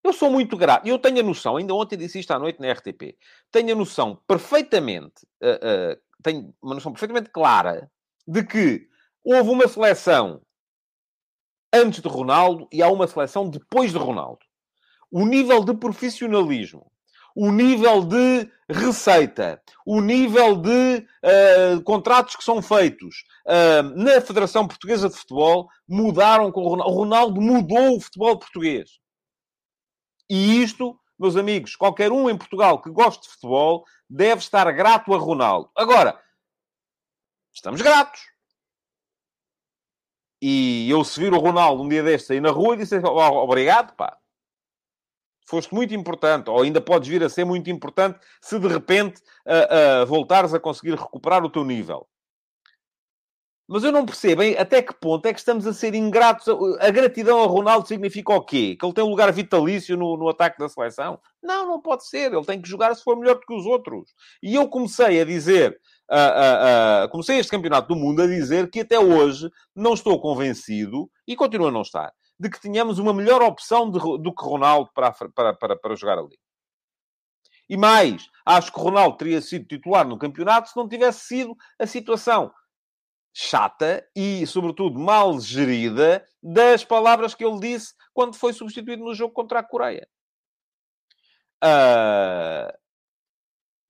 Eu sou muito grato. Eu tenho a noção, ainda ontem disse isto à noite na RTP, tenho a noção perfeitamente, uh, uh, tenho uma noção perfeitamente clara de que houve uma seleção antes de Ronaldo e há uma seleção depois de Ronaldo. O nível de profissionalismo, o nível de receita, o nível de uh, contratos que são feitos uh, na Federação Portuguesa de Futebol mudaram com o Ronaldo. O Ronaldo mudou o futebol português. E isto, meus amigos, qualquer um em Portugal que goste de futebol deve estar grato a Ronaldo. Agora, estamos gratos. E eu, se vir o Ronaldo um dia deste aí na rua, disse obrigado, pá. Foste muito importante, ou ainda podes vir a ser muito importante se de repente uh, uh, voltares a conseguir recuperar o teu nível. Mas eu não percebo hein, até que ponto é que estamos a ser ingratos. A gratidão a Ronaldo significa o quê? Que ele tem um lugar vitalício no, no ataque da seleção? Não, não pode ser. Ele tem que jogar se for melhor do que os outros. E eu comecei a dizer, uh, uh, uh, comecei este campeonato do mundo a dizer que até hoje não estou convencido, e continuo a não estar, de que tenhamos uma melhor opção de, do que Ronaldo para, para, para, para jogar ali. E mais, acho que Ronaldo teria sido titular no campeonato se não tivesse sido a situação chata e, sobretudo, mal gerida das palavras que ele disse quando foi substituído no jogo contra a Coreia. Uh...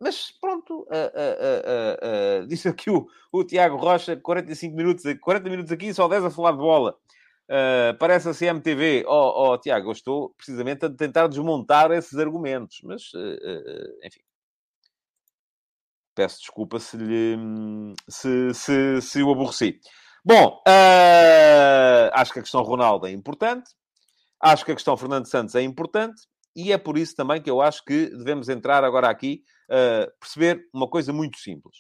Mas pronto, uh, uh, disse aqui o, o Tiago Rocha, 45 minutos, 40 minutos aqui, só 10 a falar de bola. Parece a CMTV. Oh, oh, Tiago, eu estou precisamente a tentar desmontar esses argumentos, mas enfim. Peço desculpa se, lhe, se, se, se o aborreci. Bom, uh, acho que a questão Ronaldo é importante. Acho que a questão Fernando Santos é importante. E é por isso também que eu acho que devemos entrar agora aqui, uh, perceber uma coisa muito simples.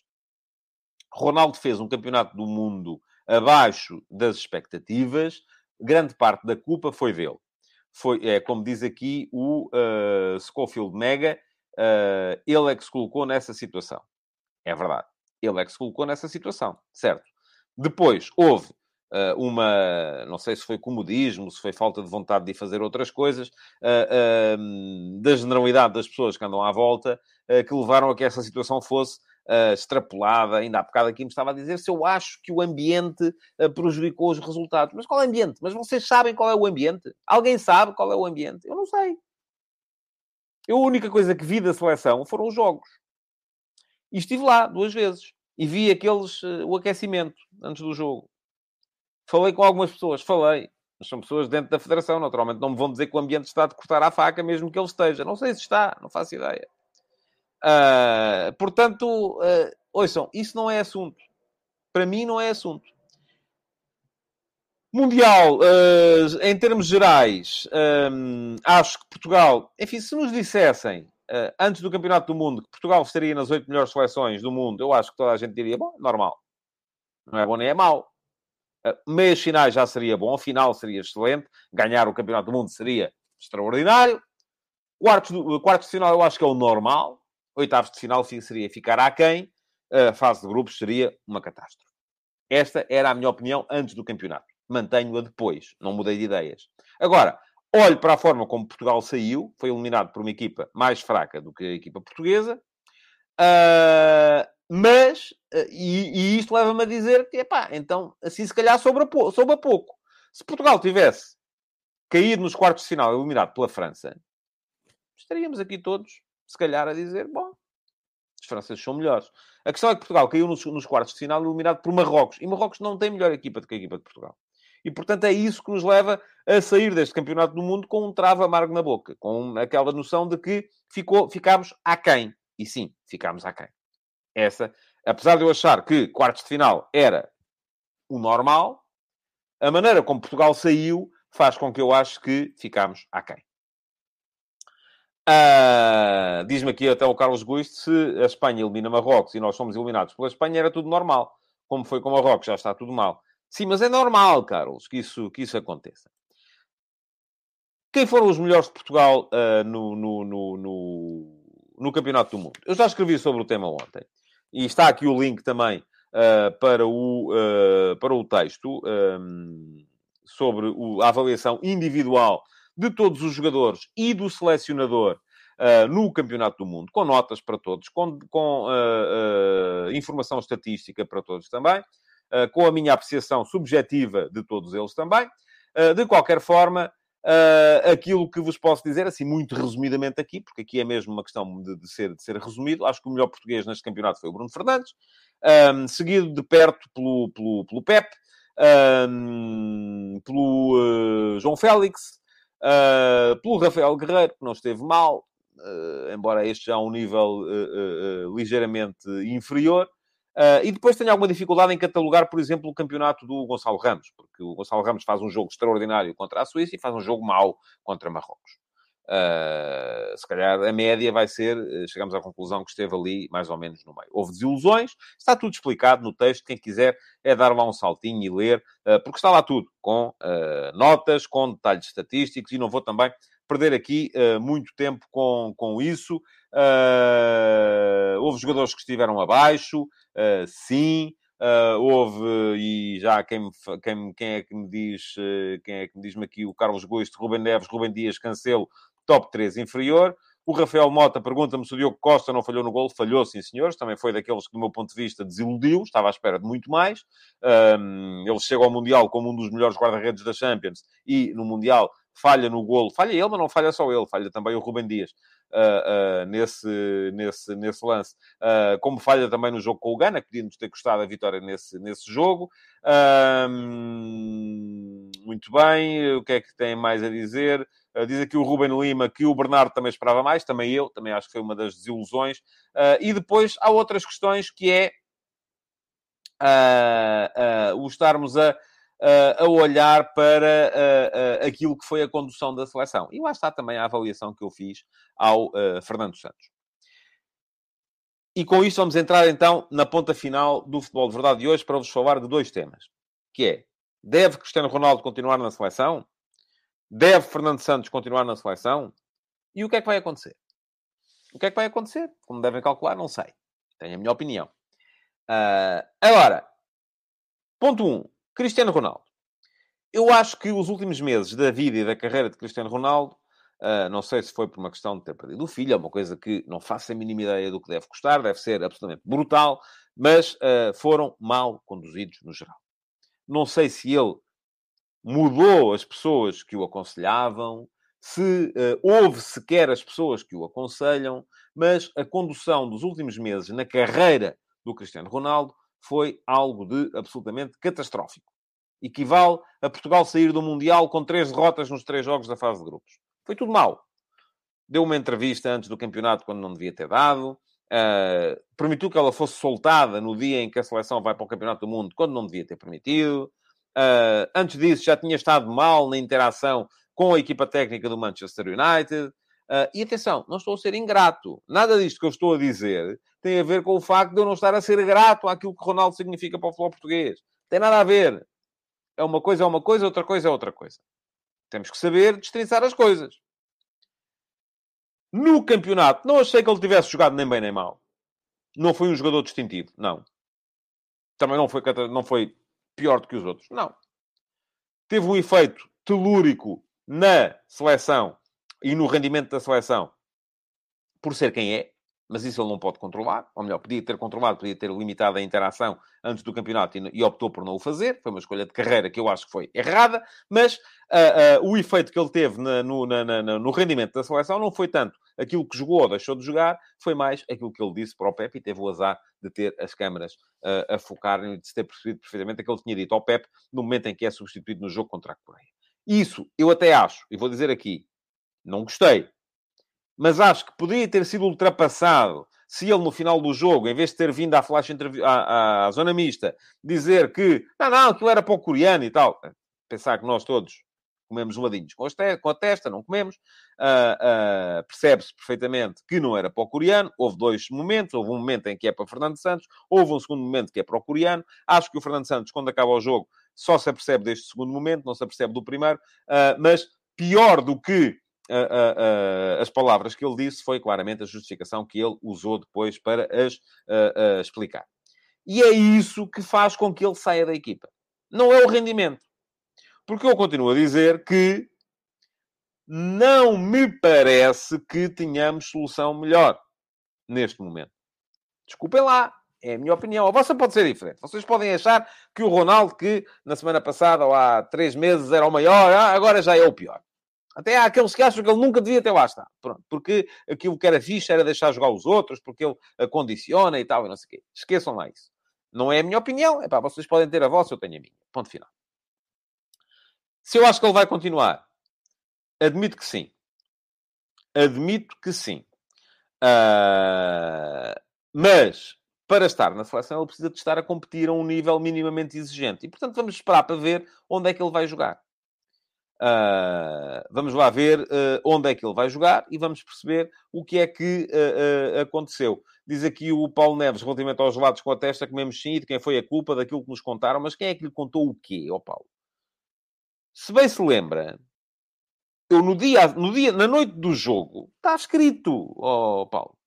Ronaldo fez um campeonato do mundo abaixo das expectativas. Grande parte da culpa foi dele. Foi, é, como diz aqui o uh, Schofield Mega, uh, ele é que se colocou nessa situação. É verdade. Ele é que se colocou nessa situação, certo? Depois, houve uh, uma... Não sei se foi comodismo, se foi falta de vontade de fazer outras coisas, uh, da generalidade das pessoas que andam à volta, que levaram a que essa situação fosse extrapolada. Ainda há bocado aqui me estava a dizer se eu acho que o ambiente prejudicou os resultados. Mas qual é o ambiente? Mas vocês sabem qual é o ambiente? Alguém sabe qual é o ambiente? Eu não sei. Eu, a única coisa que vi da seleção foram os jogos. E estive lá duas vezes. E vi aqueles, uh, o aquecimento antes do jogo. Falei com algumas pessoas, falei. Mas são pessoas dentro da federação, naturalmente. Não me vão dizer que o ambiente está de cortar a faca, mesmo que ele esteja. Não sei se está, não faço ideia. Uh, portanto, uh, ouçam, isso não é assunto. Para mim, não é assunto. Mundial, uh, em termos gerais, um, acho que Portugal, enfim, se nos dissessem uh, antes do Campeonato do Mundo, que Portugal estaria nas oito melhores seleções do mundo, eu acho que toda a gente diria, bom, normal. Não é bom nem é mau. Uh, meias finais já seria bom, final seria excelente, ganhar o Campeonato do Mundo seria extraordinário. Quartos, do, quartos de final eu acho que é o normal. Oitavos de final seria ficar aquém. A fase de grupos seria uma catástrofe. Esta era a minha opinião antes do campeonato. Mantenho-a depois. Não mudei de ideias. Agora, Olhe para a forma como Portugal saiu, foi eliminado por uma equipa mais fraca do que a equipa portuguesa, uh, mas, uh, e, e, isto leva-me a dizer que, epá, então, assim se calhar sobra, sobra pouco. Se Portugal tivesse caído nos quartos de final, eliminado pela França, estaríamos aqui todos, se calhar, a dizer, bom, os franceses são melhores. A questão é que Portugal caiu nos, nos quartos de final, eliminado por Marrocos, e Marrocos não tem melhor equipa do que a equipa de Portugal. E, portanto, é isso que nos leva a sair deste campeonato do mundo com um travo amargo na boca, com aquela noção de que ficou, ficámos aquém. E sim, ficámos aquém. Essa, apesar de eu achar que quartos de final era o normal, a maneira como Portugal saiu faz com que eu ache que ficámos aquém. Uh, Diz-me aqui até o Carlos Guiste, se a Espanha elimina Marrocos e nós somos eliminados pela Espanha, era tudo normal. Como foi com Marrocos, já está tudo mal. Sim, mas é normal, Carlos, que isso, que isso aconteça. Quem foram os melhores de Portugal uh, no, no, no, no, Campeonato do Mundo? Eu já escrevi sobre o tema ontem. E está aqui o link também uh, para, o, para o texto um, sobre o, a avaliação individual de todos os jogadores e do selecionador uh, no Campeonato do Mundo, com notas para todos, com, com uh, uh, informação estatística para todos também, com a minha apreciação subjetiva de todos eles também. de qualquer forma, aquilo que vos posso dizer, assim, muito resumidamente aqui, porque aqui é mesmo uma questão de, de ser, de ser resumido, acho que o melhor português neste campeonato foi o Bruno Fernandes, um, seguido de perto pelo, pelo, pelo Pep, um, pelo João Félix, Uh, pelo Rafael Guerreiro, que não esteve mal, uh, embora este já a um nível uh, ligeiramente inferior. e depois tenho alguma dificuldade em catalogar, por exemplo, o campeonato do Gonçalo Ramos, porque o Gonçalo Ramos faz um jogo extraordinário contra a Suíça e faz um jogo mau contra Marrocos. Uh, se calhar a média vai ser, uh, chegamos à conclusão que esteve ali mais ou menos no meio. Houve desilusões, está tudo explicado no texto. Quem quiser é dar lá um saltinho e ler, uh, porque está lá tudo, com notas, com detalhes estatísticos, e não vou também perder aqui muito tempo com, com isso. houve jogadores que estiveram abaixo, sim. Uh, houve, e já quem, quem, quem é que me diz, quem é que me diz-me aqui, o Carlos Gosto, Rubem Neves, Rubem Dias, Cancelo, top 3 inferior. O Rafael Mota pergunta-me se o Diogo Costa não falhou no gol. Falhou, sim, senhores. Também foi daqueles que, do meu ponto de vista, desiludiu. Estava à espera de muito mais. Um, ele chega ao Mundial como um dos melhores guarda-redes da Champions e, no Mundial, falha no golo. Falha ele, mas não falha só ele. Falha também o Rubem Dias uh, uh, nesse, nesse, nesse lance. Uh, como falha também no jogo com o Gana, que podia-nos ter custado a vitória nesse, nesse jogo. muito bem. O que é que tem mais a dizer? Uh, diz aqui o Ruben Lima que o Bernardo também esperava mais, também eu, também acho que foi uma das desilusões. Uh, e depois há outras questões que é uh, o estarmos a, a olhar para aquilo que foi a condução da seleção. E lá está também a avaliação que eu fiz ao Fernando Santos. E com isto vamos entrar então na ponta final do Futebol de Verdade de hoje para vos falar de dois temas. Que é, deve Cristiano Ronaldo continuar na seleção? Deve Fernando Santos continuar na seleção? E o que é que vai acontecer? O que é que vai acontecer? Como devem calcular, não sei. Tenho a minha opinião. Uh, agora, ponto 1. Um, Cristiano Ronaldo. Eu acho que os últimos meses da vida e da carreira de Cristiano Ronaldo, uh, não sei se foi por uma questão de ter perdido o filho, é uma coisa que não faço a mínima ideia do que deve custar, deve ser absolutamente brutal, mas uh, foram mal conduzidos no geral. Não sei se ele mudou as pessoas que o aconselhavam, se uh, houve sequer as pessoas que o aconselham, mas a condução dos últimos meses na carreira do Cristiano Ronaldo foi algo de absolutamente catastrófico. Equivale a Portugal sair do Mundial com três derrotas nos três jogos da fase de grupos. Foi tudo mal. Deu uma entrevista antes do campeonato quando não devia ter dado. Uh, permitiu que ela fosse soltada no dia em que a seleção vai para o Campeonato do Mundo quando não devia ter permitido. Uh, antes disso, já tinha estado mal na interação com a equipa técnica do Manchester United. Uh, e atenção, não estou a ser ingrato. Nada disto que eu estou a dizer tem a ver com o facto de eu não estar a ser grato àquilo que Ronaldo significa para o futebol português. Tem nada a ver. É uma coisa é uma coisa, outra coisa é outra coisa. Temos que saber destrinçar as coisas. No campeonato, não achei que ele tivesse jogado nem bem nem mal. Não foi um jogador distintivo, não. Também não foi, não foi pior do que os outros. Não. Teve um efeito telúrico na seleção e no rendimento da seleção por ser quem é, mas isso ele não pode controlar. Ou melhor, podia ter controlado, podia ter limitado a interação antes do campeonato e, e optou por não o fazer. Foi uma escolha de carreira que eu acho que foi errada, mas uh, uh, o efeito que ele teve na, no, na, na, no rendimento da seleção não foi tanto aquilo que jogou ou deixou de jogar, foi mais aquilo que ele disse para o Pepe e teve o azar de ter as câmaras uh, a focarem e de se ter percebido perfeitamente aquilo que ele tinha dito ao Pepe no momento em que é substituído no jogo contra a Coreia. Isso eu até acho, e vou dizer aqui, não gostei, mas acho que poderia ter sido ultrapassado se ele, no final do jogo, em vez de ter vindo à flash à, à zona mista, dizer que não, não, aquilo era para o coreano e tal. Pensar que nós todos comemos geladinhos com, com a testa, não comemos. Uh, uh, Percebe-se perfeitamente que não era para o coreano. Houve dois momentos. Houve um momento em que é para Fernando Santos. Houve um segundo momento que é para o coreano. Acho que o Fernando Santos, quando acaba o jogo, só se apercebe deste segundo momento, não se apercebe do primeiro. Uh, mas pior do que as palavras que ele disse foi claramente a justificação que ele usou depois para as explicar. E é isso que faz com que ele saia da equipa. Não é o rendimento. Porque eu continuo a dizer que não me parece que tenhamos solução melhor neste momento. Desculpem lá, é a minha opinião. A vossa pode ser diferente. Vocês podem achar que o Ronaldo, que na semana passada ou há três meses era o maior, ah, agora já é o pior. Até há aqueles que acham que ele nunca devia ter lá estado. Pronto. Porque aquilo que era fixe era deixar jogar os outros, porque ele condiciona e tal, e não sei o quê. Esqueçam lá isso. Não é a minha opinião. É pá, vocês podem ter a vossa, eu tenho a minha. Ponto final. Se eu acho que ele vai continuar, admito que sim. Admito que sim. Uh, mas, para estar na seleção, ele precisa de estar a competir a um nível minimamente exigente. E, portanto, vamos esperar para ver onde é que ele vai jogar. Uh, vamos lá ver uh, onde é que ele vai jogar e vamos perceber o que é que uh, aconteceu. Diz aqui o Paulo Neves, relativamente aos gelados com a testa, comemos sim, de quem foi a culpa daquilo que nos contaram, mas quem é que lhe contou o quê, ó Paulo? Se bem se lembra, eu no dia, no dia, na noite do jogo, está escrito, oh, Paulo.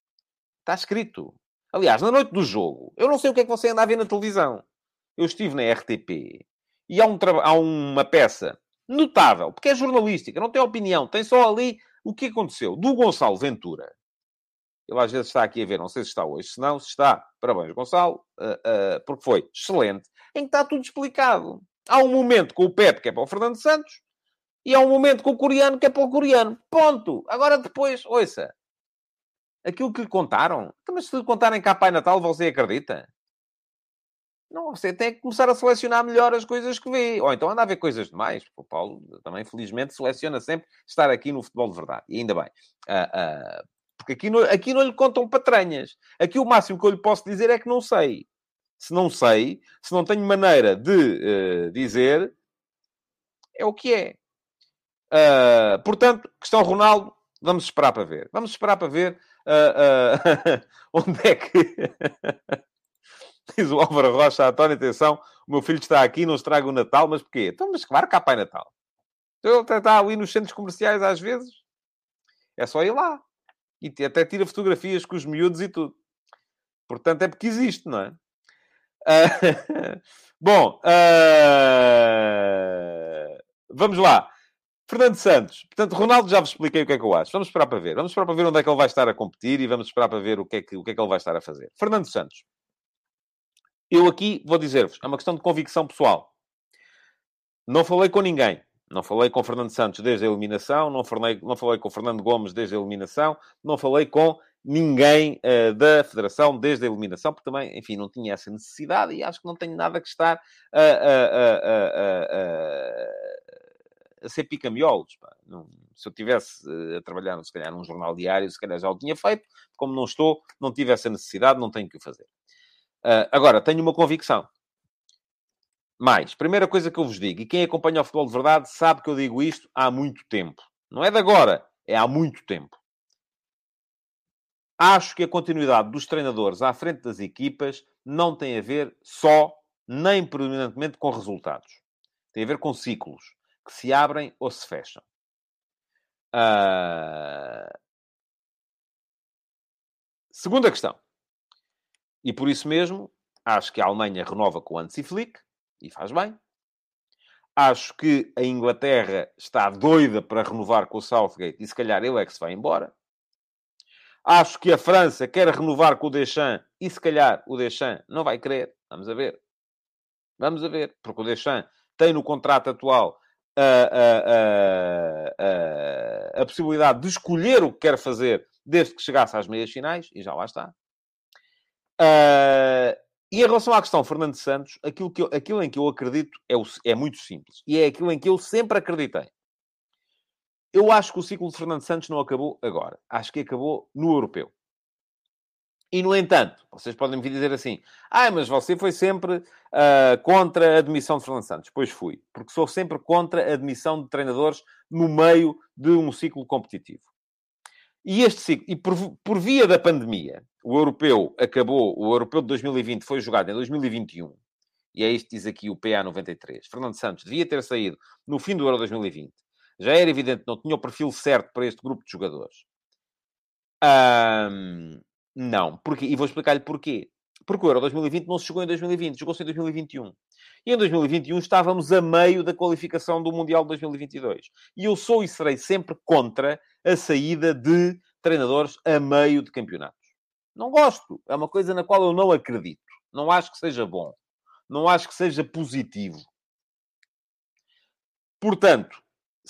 Está escrito. Aliás, na noite do jogo, eu não sei o que é que você anda a ver na televisão. Eu estive na RTP e há, um, há uma peça notável, porque é jornalística, não tem opinião, tem só ali o que aconteceu. Do Gonçalo Ventura. Ele às vezes está aqui a ver, não sei se está hoje, se não, se está, parabéns, Gonçalo, uh, uh, porque foi excelente, em que está tudo explicado. Há um momento com o Pepe, que é para o Fernando Santos, e há um momento com o coreano, que é para o coreano. Ponto. Agora depois, ouça. Aquilo que lhe contaram. Então, mas se lhe contarem cá Pai Natal, você acredita? Não, você tem que começar a selecionar melhor as coisas que vê. Ou então anda a ver coisas demais. O Paulo também, felizmente, seleciona sempre estar aqui no futebol de verdade. E ainda bem. Uh, uh, porque aqui, no, aqui não lhe contam patranhas. Aqui o máximo que eu lhe posso dizer é que não sei se não sei, se não tenho maneira de uh, dizer, é o que é. Uh, portanto, questão Ronaldo, vamos esperar para ver. Vamos esperar para ver uh, onde é que. Diz o Álvaro Rocha, António, atenção, o meu filho está aqui, não estraga o Natal, mas porquê? Então, mas claro que há Pai Natal. Então, ele está ali nos centros comerciais às vezes. É só ir lá. E até tira fotografias com os miúdos e tudo. Portanto, é porque existe, não é? bom, uh, vamos lá. Fernando Santos. Portanto, Ronaldo já vos expliquei o que é que eu acho. Vamos esperar para ver. Vamos esperar para ver onde é que ele vai estar a competir e vamos esperar para ver o que é que, o que, é que ele vai estar a fazer. Fernando Santos. Eu aqui vou dizer-vos, é uma questão de convicção pessoal. Não falei com ninguém. Não falei com Fernando Santos desde a eliminação, não falei, não falei com Fernando Gomes desde a eliminação, não falei com ninguém uh, da Federação desde a eliminação, porque também, enfim, não tinha essa necessidade e acho que não tenho nada que estar a, a, a, a ser pica-miolos. Se eu tivesse uh, a trabalhar, se calhar, num jornal diário, se calhar já o tinha feito. Como não estou, não tive essa necessidade, não tenho que o fazer. Uh, agora, tenho uma convicção. Mais, primeira coisa que eu vos digo, e quem acompanha o futebol de verdade sabe que eu digo isto há muito tempo. Não é de agora, é há muito tempo. Acho que a continuidade dos treinadores à frente das equipas não tem a ver só, nem predominantemente, com resultados. Tem a ver com ciclos que se abrem ou se fecham. Uh... Segunda questão. E por isso mesmo, acho que a Alemanha renova com o Hansi Flick, e faz bem. Acho que a Inglaterra está doida para renovar com o Southgate, e se calhar ele é que se vai embora. Acho que a França quer renovar com o Deschamps e se calhar o Deschamps não vai querer. Vamos a ver. Vamos a ver. Porque o Deschamps tem no contrato atual a, a, a, a, possibilidade de escolher o que quer fazer desde que chegasse às meias finais e já lá está. Uh, e em relação à questão Fernando Santos, aquilo, que eu, aquilo em que eu acredito é, o, é muito simples. E é aquilo em que eu sempre acreditei. Eu acho que o ciclo de Fernando Santos não acabou agora. Acho que acabou no europeu. E, no entanto, vocês podem me dizer assim: ah, mas você foi sempre uh, contra a admissão de Fernando Santos. Pois fui, porque sou sempre contra a admissão de treinadores no meio de um ciclo competitivo. E este ciclo, e por, por via da pandemia, o europeu acabou, o europeu de 2020 foi jogado em 2021, e é isto que diz aqui o PA 93. Fernando Santos devia ter saído no fim do Euro 2020. Já era evidente que não tinha o perfil certo para este grupo de jogadores. Um, não. Porquê? E vou explicar-lhe porquê. Porque o Euro 2020 não se jogou em 2020, jogou-se em 2021. E em 2021 estávamos a meio da qualificação do Mundial de 2022. E eu sou e serei sempre contra a saída de treinadores a meio de campeonatos. Não gosto. É uma coisa na qual eu não acredito. Não acho que seja bom. Não acho que seja positivo. Portanto,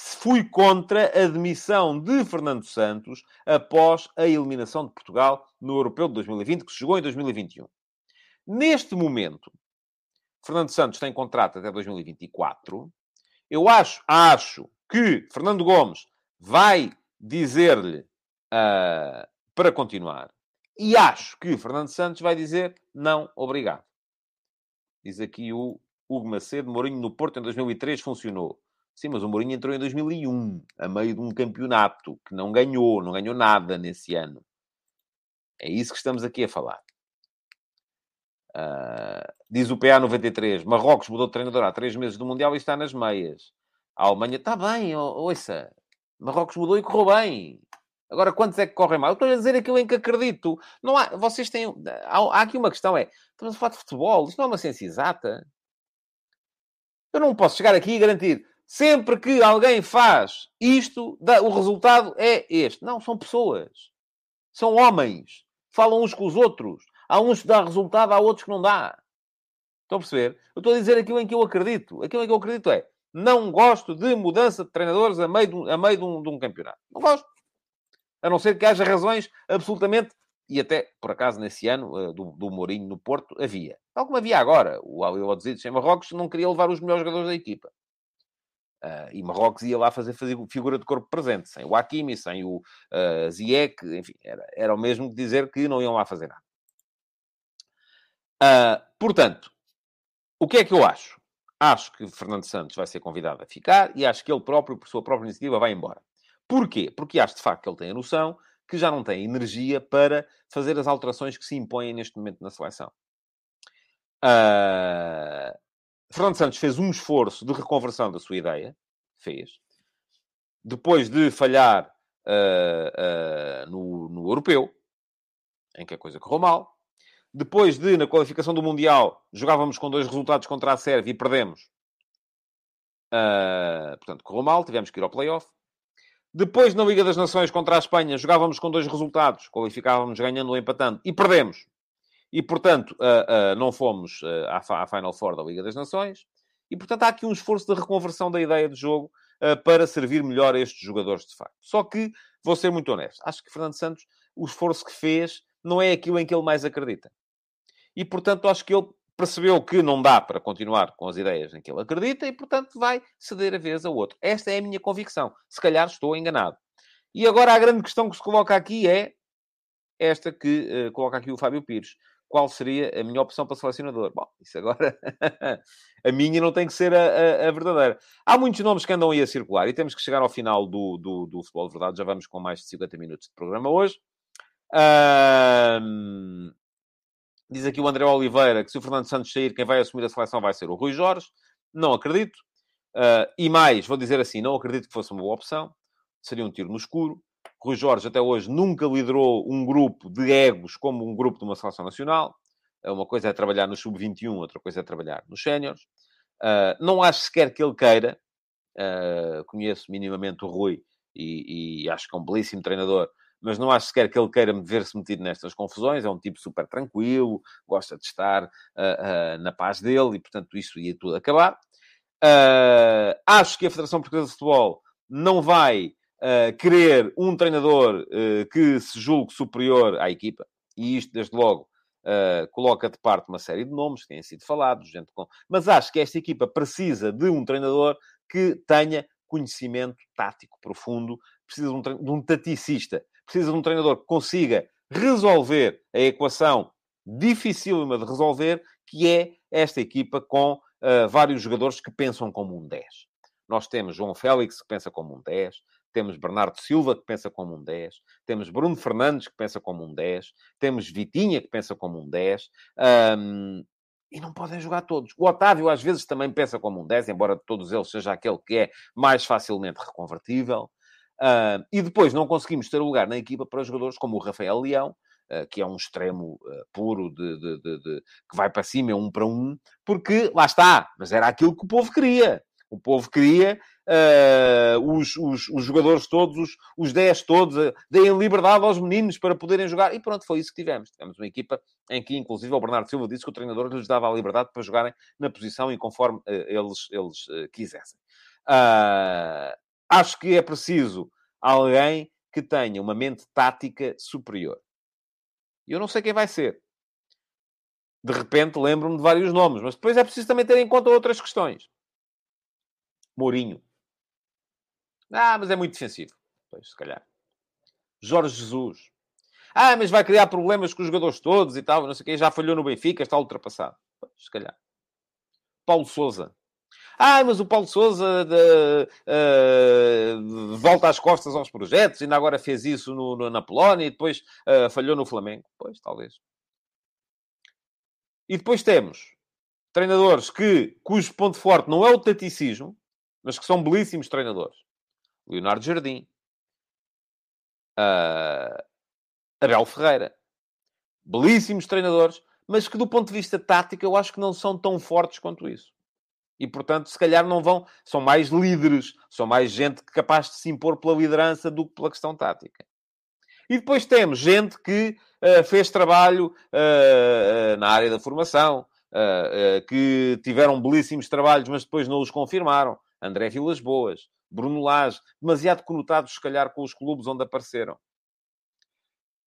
fui contra a demissão de Fernando Santos após a eliminação de Portugal no Europeu de 2020, que se jogou em 2021. Neste momento, Fernando Santos tem contrato até 2024. Eu acho, acho que Fernando Gomes vai dizer-lhe uh, para continuar. E acho que Fernando Santos vai dizer não, obrigado. Diz aqui o Hugo Macedo, Mourinho no Porto em 2003 funcionou. Sim, mas o Mourinho entrou em 2001, a meio de um campeonato que não ganhou, não ganhou nada nesse ano. É isso que estamos aqui a falar. Uh, diz o PA 93, Marrocos mudou de treinador há três meses do Mundial e está nas meias. A Alemanha está bem, ouça. Marrocos mudou e correu bem. Agora, quantos é que correm mal? Eu estou a dizer aquilo em que acredito. Não há, vocês têm... Há, há aqui uma questão, é... Estamos a falar de futebol. Isto não é uma ciência exata. Eu não posso chegar aqui e garantir sempre que alguém faz isto, o resultado é este. Não, são pessoas. São homens. Falam uns com os outros. Há uns que dá resultado, há outros que não dá. Estão a perceber? Eu estou a dizer aquilo em que eu acredito. Aquilo em que eu acredito é não gosto de mudança de treinadores a meio de, a meio de, um, de um campeonato. Não gosto. A não ser que haja razões absolutamente e até, por acaso, nesse ano, eh, do, do Mourinho no Porto, havia. Tal como havia agora. O Aliodzides em Marrocos não queria levar os melhores jogadores da equipa. Uh, e Marrocos ia lá fazer, fazer figura de corpo presente, sem o Hakimi, sem o uh, Ziyech, enfim, era, era o mesmo que dizer que não iam lá fazer nada. Uh, portanto, o que é que eu acho? Acho que Fernando Santos vai ser convidado a ficar e acho que ele próprio, por sua própria iniciativa, vai embora. Porquê? Porque acho de facto que ele tem a noção que já não tem energia para fazer as alterações que se impõem neste momento na seleção. Uh, Fernando Santos fez um esforço de reconversão da sua ideia, fez, depois de falhar uh, uh, no, no europeu, em que a coisa correu mal, depois de, na qualificação do Mundial, jogávamos com dois resultados contra a Sérvia e perdemos. Uh, portanto, correu mal, tivemos que ir ao playoff. Depois, na Liga das Nações contra a Espanha, jogávamos com dois resultados, qualificávamos ganhando ou empatando e perdemos. E, portanto, uh, uh, não fomos uh, à, à, Final Four da Liga das Nações. E, portanto, há aqui um esforço de reconversão da ideia de jogo para servir melhor a estes jogadores, de facto. Só que, vou ser muito honesto, acho que Fernando Santos, o esforço que fez, não é aquilo em que ele mais acredita. E, portanto, acho que ele percebeu que não dá para continuar com as ideias em que ele acredita e, portanto, vai ceder a vez a outro. Esta é a minha convicção. Se calhar estou enganado. E agora a grande questão que se coloca aqui é esta que uh, coloca aqui o Fábio Pires qual seria a minha opção para selecionador. Bom, isso agora, a minha não tem que ser a, a, a, verdadeira. Há muitos nomes que andam aí a circular e temos que chegar ao final do, do, do Futebol de Verdade. Já vamos com mais de 50 minutos de programa hoje. Diz aqui o André Oliveira que se o Fernando Santos sair, quem vai assumir a seleção vai ser o Rui Jorge. Não acredito. Uh, e mais, vou dizer assim, não acredito que fosse uma boa opção. Seria um tiro no escuro. Rui Jorge até hoje nunca liderou um grupo de egos como um grupo de uma seleção nacional. Uma coisa é trabalhar no sub-21, outra coisa é trabalhar nos séniores. Uh, não acho sequer que ele queira. Uh, conheço minimamente o Rui e, e, acho que é um belíssimo treinador, mas não acho sequer que ele queira ver-se metido nestas confusões. É um tipo super tranquilo, gosta de estar uh, na paz dele e, portanto, isso ia tudo acabar. acho que a Federação Portuguesa de Futebol não vai querer um treinador uh, que se julgue superior à equipa, e isto, desde logo, uh, coloca de parte uma série de nomes que têm sido falados, gente com... mas acho que esta equipa precisa de um treinador que tenha conhecimento tático profundo, precisa de um, de um taticista, precisa de um treinador que consiga resolver a equação dificílima de resolver, que é esta equipa com uh, vários jogadores que pensam como um 10. Nós temos João Félix, que pensa como um 10, temos Bernardo Silva, que pensa como um 10, temos Bruno Fernandes, que pensa como um 10, temos Vitinha, que pensa como um 10, um, e não podem jogar todos. O Otávio, às vezes, também pensa como um 10, embora de todos eles seja aquele que é mais facilmente reconvertível. Uh, e depois não conseguimos ter lugar na equipa para jogadores como o Rafael Leão, uh, que é um extremo uh, puro de, de, de, de, que vai para cima, é um para um, porque lá está, mas era aquilo que o povo queria. O povo queria uh, os, os, os, jogadores todos, os, os 10 todos, uh, deem liberdade aos meninos para poderem jogar. E pronto, foi isso que tivemos. Tivemos uma equipa em que, inclusive, o Bernardo Silva disse que o treinador lhes dava a liberdade para jogarem na posição e conforme uh, eles, eles quisessem. acho que é preciso alguém que tenha uma mente tática superior. E eu não sei quem vai ser. De repente lembro-me de vários nomes, mas depois é preciso também ter em conta outras questões. Mourinho. Ah, mas é muito defensivo. Pois, se calhar. Jorge Jesus. Ah, mas vai criar problemas com os jogadores todos e tal, não sei o quê. Já falhou no Benfica, está ultrapassado. Pois, se calhar. Paulo Souza. Ah, mas o Paulo Souza de, uh, volta às costas aos projetos, ainda agora fez isso no, no, na Polónia e depois uh, falhou no Flamengo. Pois, talvez. E depois temos treinadores que, cujo ponto forte não é o taticismo, mas que são belíssimos treinadores. Leonardo Jardim. Uh, Abel Ferreira. Belíssimos treinadores, mas que do ponto de vista tático eu acho que não são tão fortes quanto isso. E, portanto, se calhar não vão... São mais líderes, são mais gente capaz de se impor pela liderança do que pela questão tática. E depois temos gente que uh, fez trabalho uh, na área da formação, que tiveram belíssimos trabalhos, mas depois não os confirmaram. André Vilas Boas, Bruno Lage, demasiado conotados, se calhar, com os clubes onde apareceram.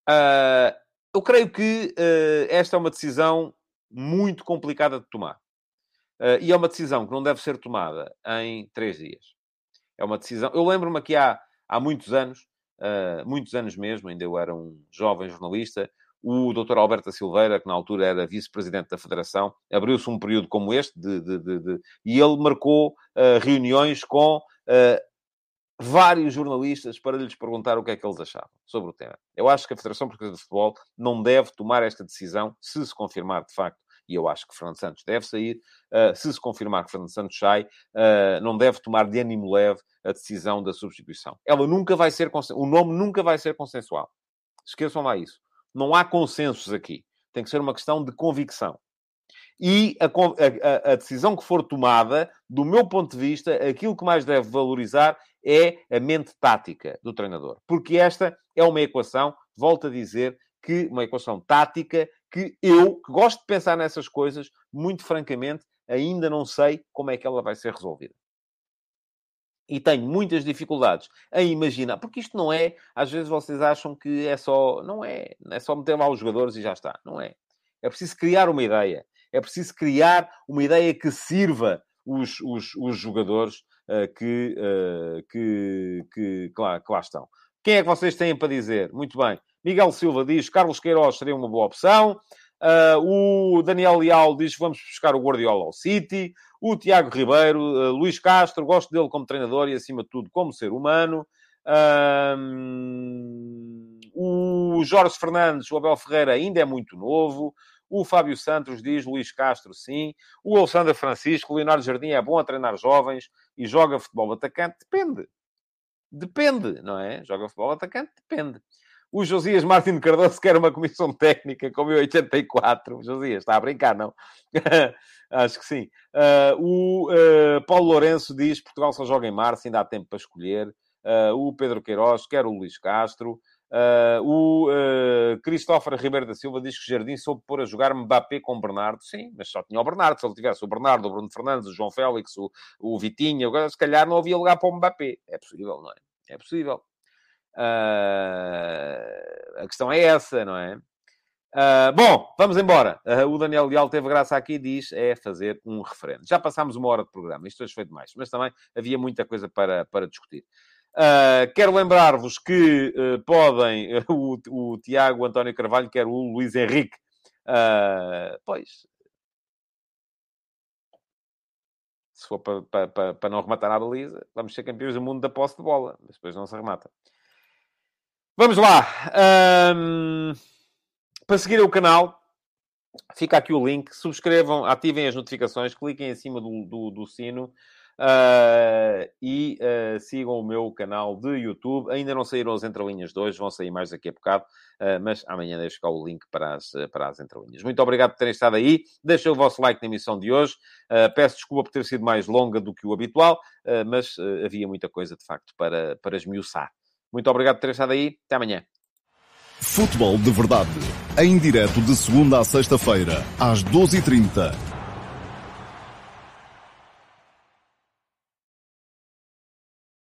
Uh, eu creio que uh, esta é uma decisão muito complicada de tomar. Uh, e é uma decisão que não deve ser tomada em três dias. É uma decisão... Eu lembro-me aqui há, há muitos anos, muitos anos mesmo, ainda eu era um jovem jornalista, o Dr. Alberto Silveira, que na altura era vice-presidente da Federação, abriu-se um período como este de, de, de, e ele marcou uh, reuniões com uh, vários jornalistas para lhes perguntar o que é que eles achavam sobre o tema. Eu acho que a Federação Portuguesa de Futebol não deve tomar esta decisão se se confirmar de facto e eu acho que Fernando Santos deve sair. Uh, se se confirmar que Fernando Santos sai, não deve tomar de ânimo leve a decisão da substituição. Ela nunca vai ser, o nome nunca vai ser consensual. Esqueçam lá isso. Não há consensos aqui. Tem que ser uma questão de convicção. E a, a, a, decisão que for tomada, do meu ponto de vista, aquilo que mais deve valorizar é a mente tática do treinador. Porque esta é uma equação, volto a dizer, que uma equação tática que eu, que gosto de pensar nessas coisas, muito francamente, ainda não sei como é que ela vai ser resolvida e tenho muitas dificuldades em imaginar, porque isto não é, às vezes vocês acham que é só, não é, é só meter lá os jogadores e já está, não é. É preciso criar uma ideia, é preciso criar uma ideia que sirva os, os, os jogadores uh, que, uh, que, que, que, lá, que lá estão. Quem é que vocês têm para dizer? Muito bem. Miguel Silva diz Carlos Queiroz seria uma boa opção. Uh, o Daniel Leal diz vamos buscar o Guardiola ao City. O Tiago Ribeiro, uh, Luís Castro, gosto dele como treinador e, acima de tudo, como ser humano. o Jorge Fernandes, o Abel Ferreira ainda é muito novo. O Fábio Santos diz, Luís Castro, sim. O Alexandre Francisco, o Leonardo Jardim é bom a treinar jovens e joga futebol atacante. Depende. Depende, não é? Joga futebol atacante? Depende. O Josias Martins Cardoso quer uma comissão técnica como em 84. O Josias, está a brincar, não? Acho que sim. Uh, o uh, Paulo Lourenço diz Portugal só joga em março, ainda há tempo para escolher. Uh, o Pedro Queiroz quer o Luís Castro. o uh, Cristóforo Ribeiro da Silva diz que Jardim soube pôr a jogar Mbappé com Bernardo. Sim, mas só tinha o Bernardo. Se ele tivesse o Bernardo, o Bruno Fernandes, o João Félix, o, o Vitinho, se calhar não havia lugar para o Mbappé. É possível, não é? É possível. A questão é essa, não é? Uh, bom, vamos embora. Uh, o Daniel Leal teve graça aqui diz é fazer um referendo. Já passámos uma hora de programa, isto hoje foi demais, mas também havia muita coisa para, para discutir. Uh, quero lembrar-vos que uh, podem, uh, o, o Tiago António Carvalho, quer o Luís Henrique. pois. Se for para, para, para não rematar a baliza, vamos ser campeões do mundo da posse de bola. Mas depois não se remata. Vamos lá. Um, para seguir o canal, fica aqui o link. Subscrevam, ativem as notificações, cliquem em cima do, do, do sino. Uh, e uh, sigam o meu canal de YouTube. Ainda não saíram as entrelinhas de hoje, vão sair mais daqui a bocado, uh, mas amanhã deixo cá o link para as, para as entrelinhas. Muito obrigado por terem estado aí. Deixem o vosso like na emissão de hoje. peço desculpa por ter sido mais longa do que o habitual, mas havia muita coisa de facto para, para esmiuçar. Muito obrigado por terem estado aí. Até amanhã. Futebol de Verdade. Em direto de segunda a sexta-feira, às 12h30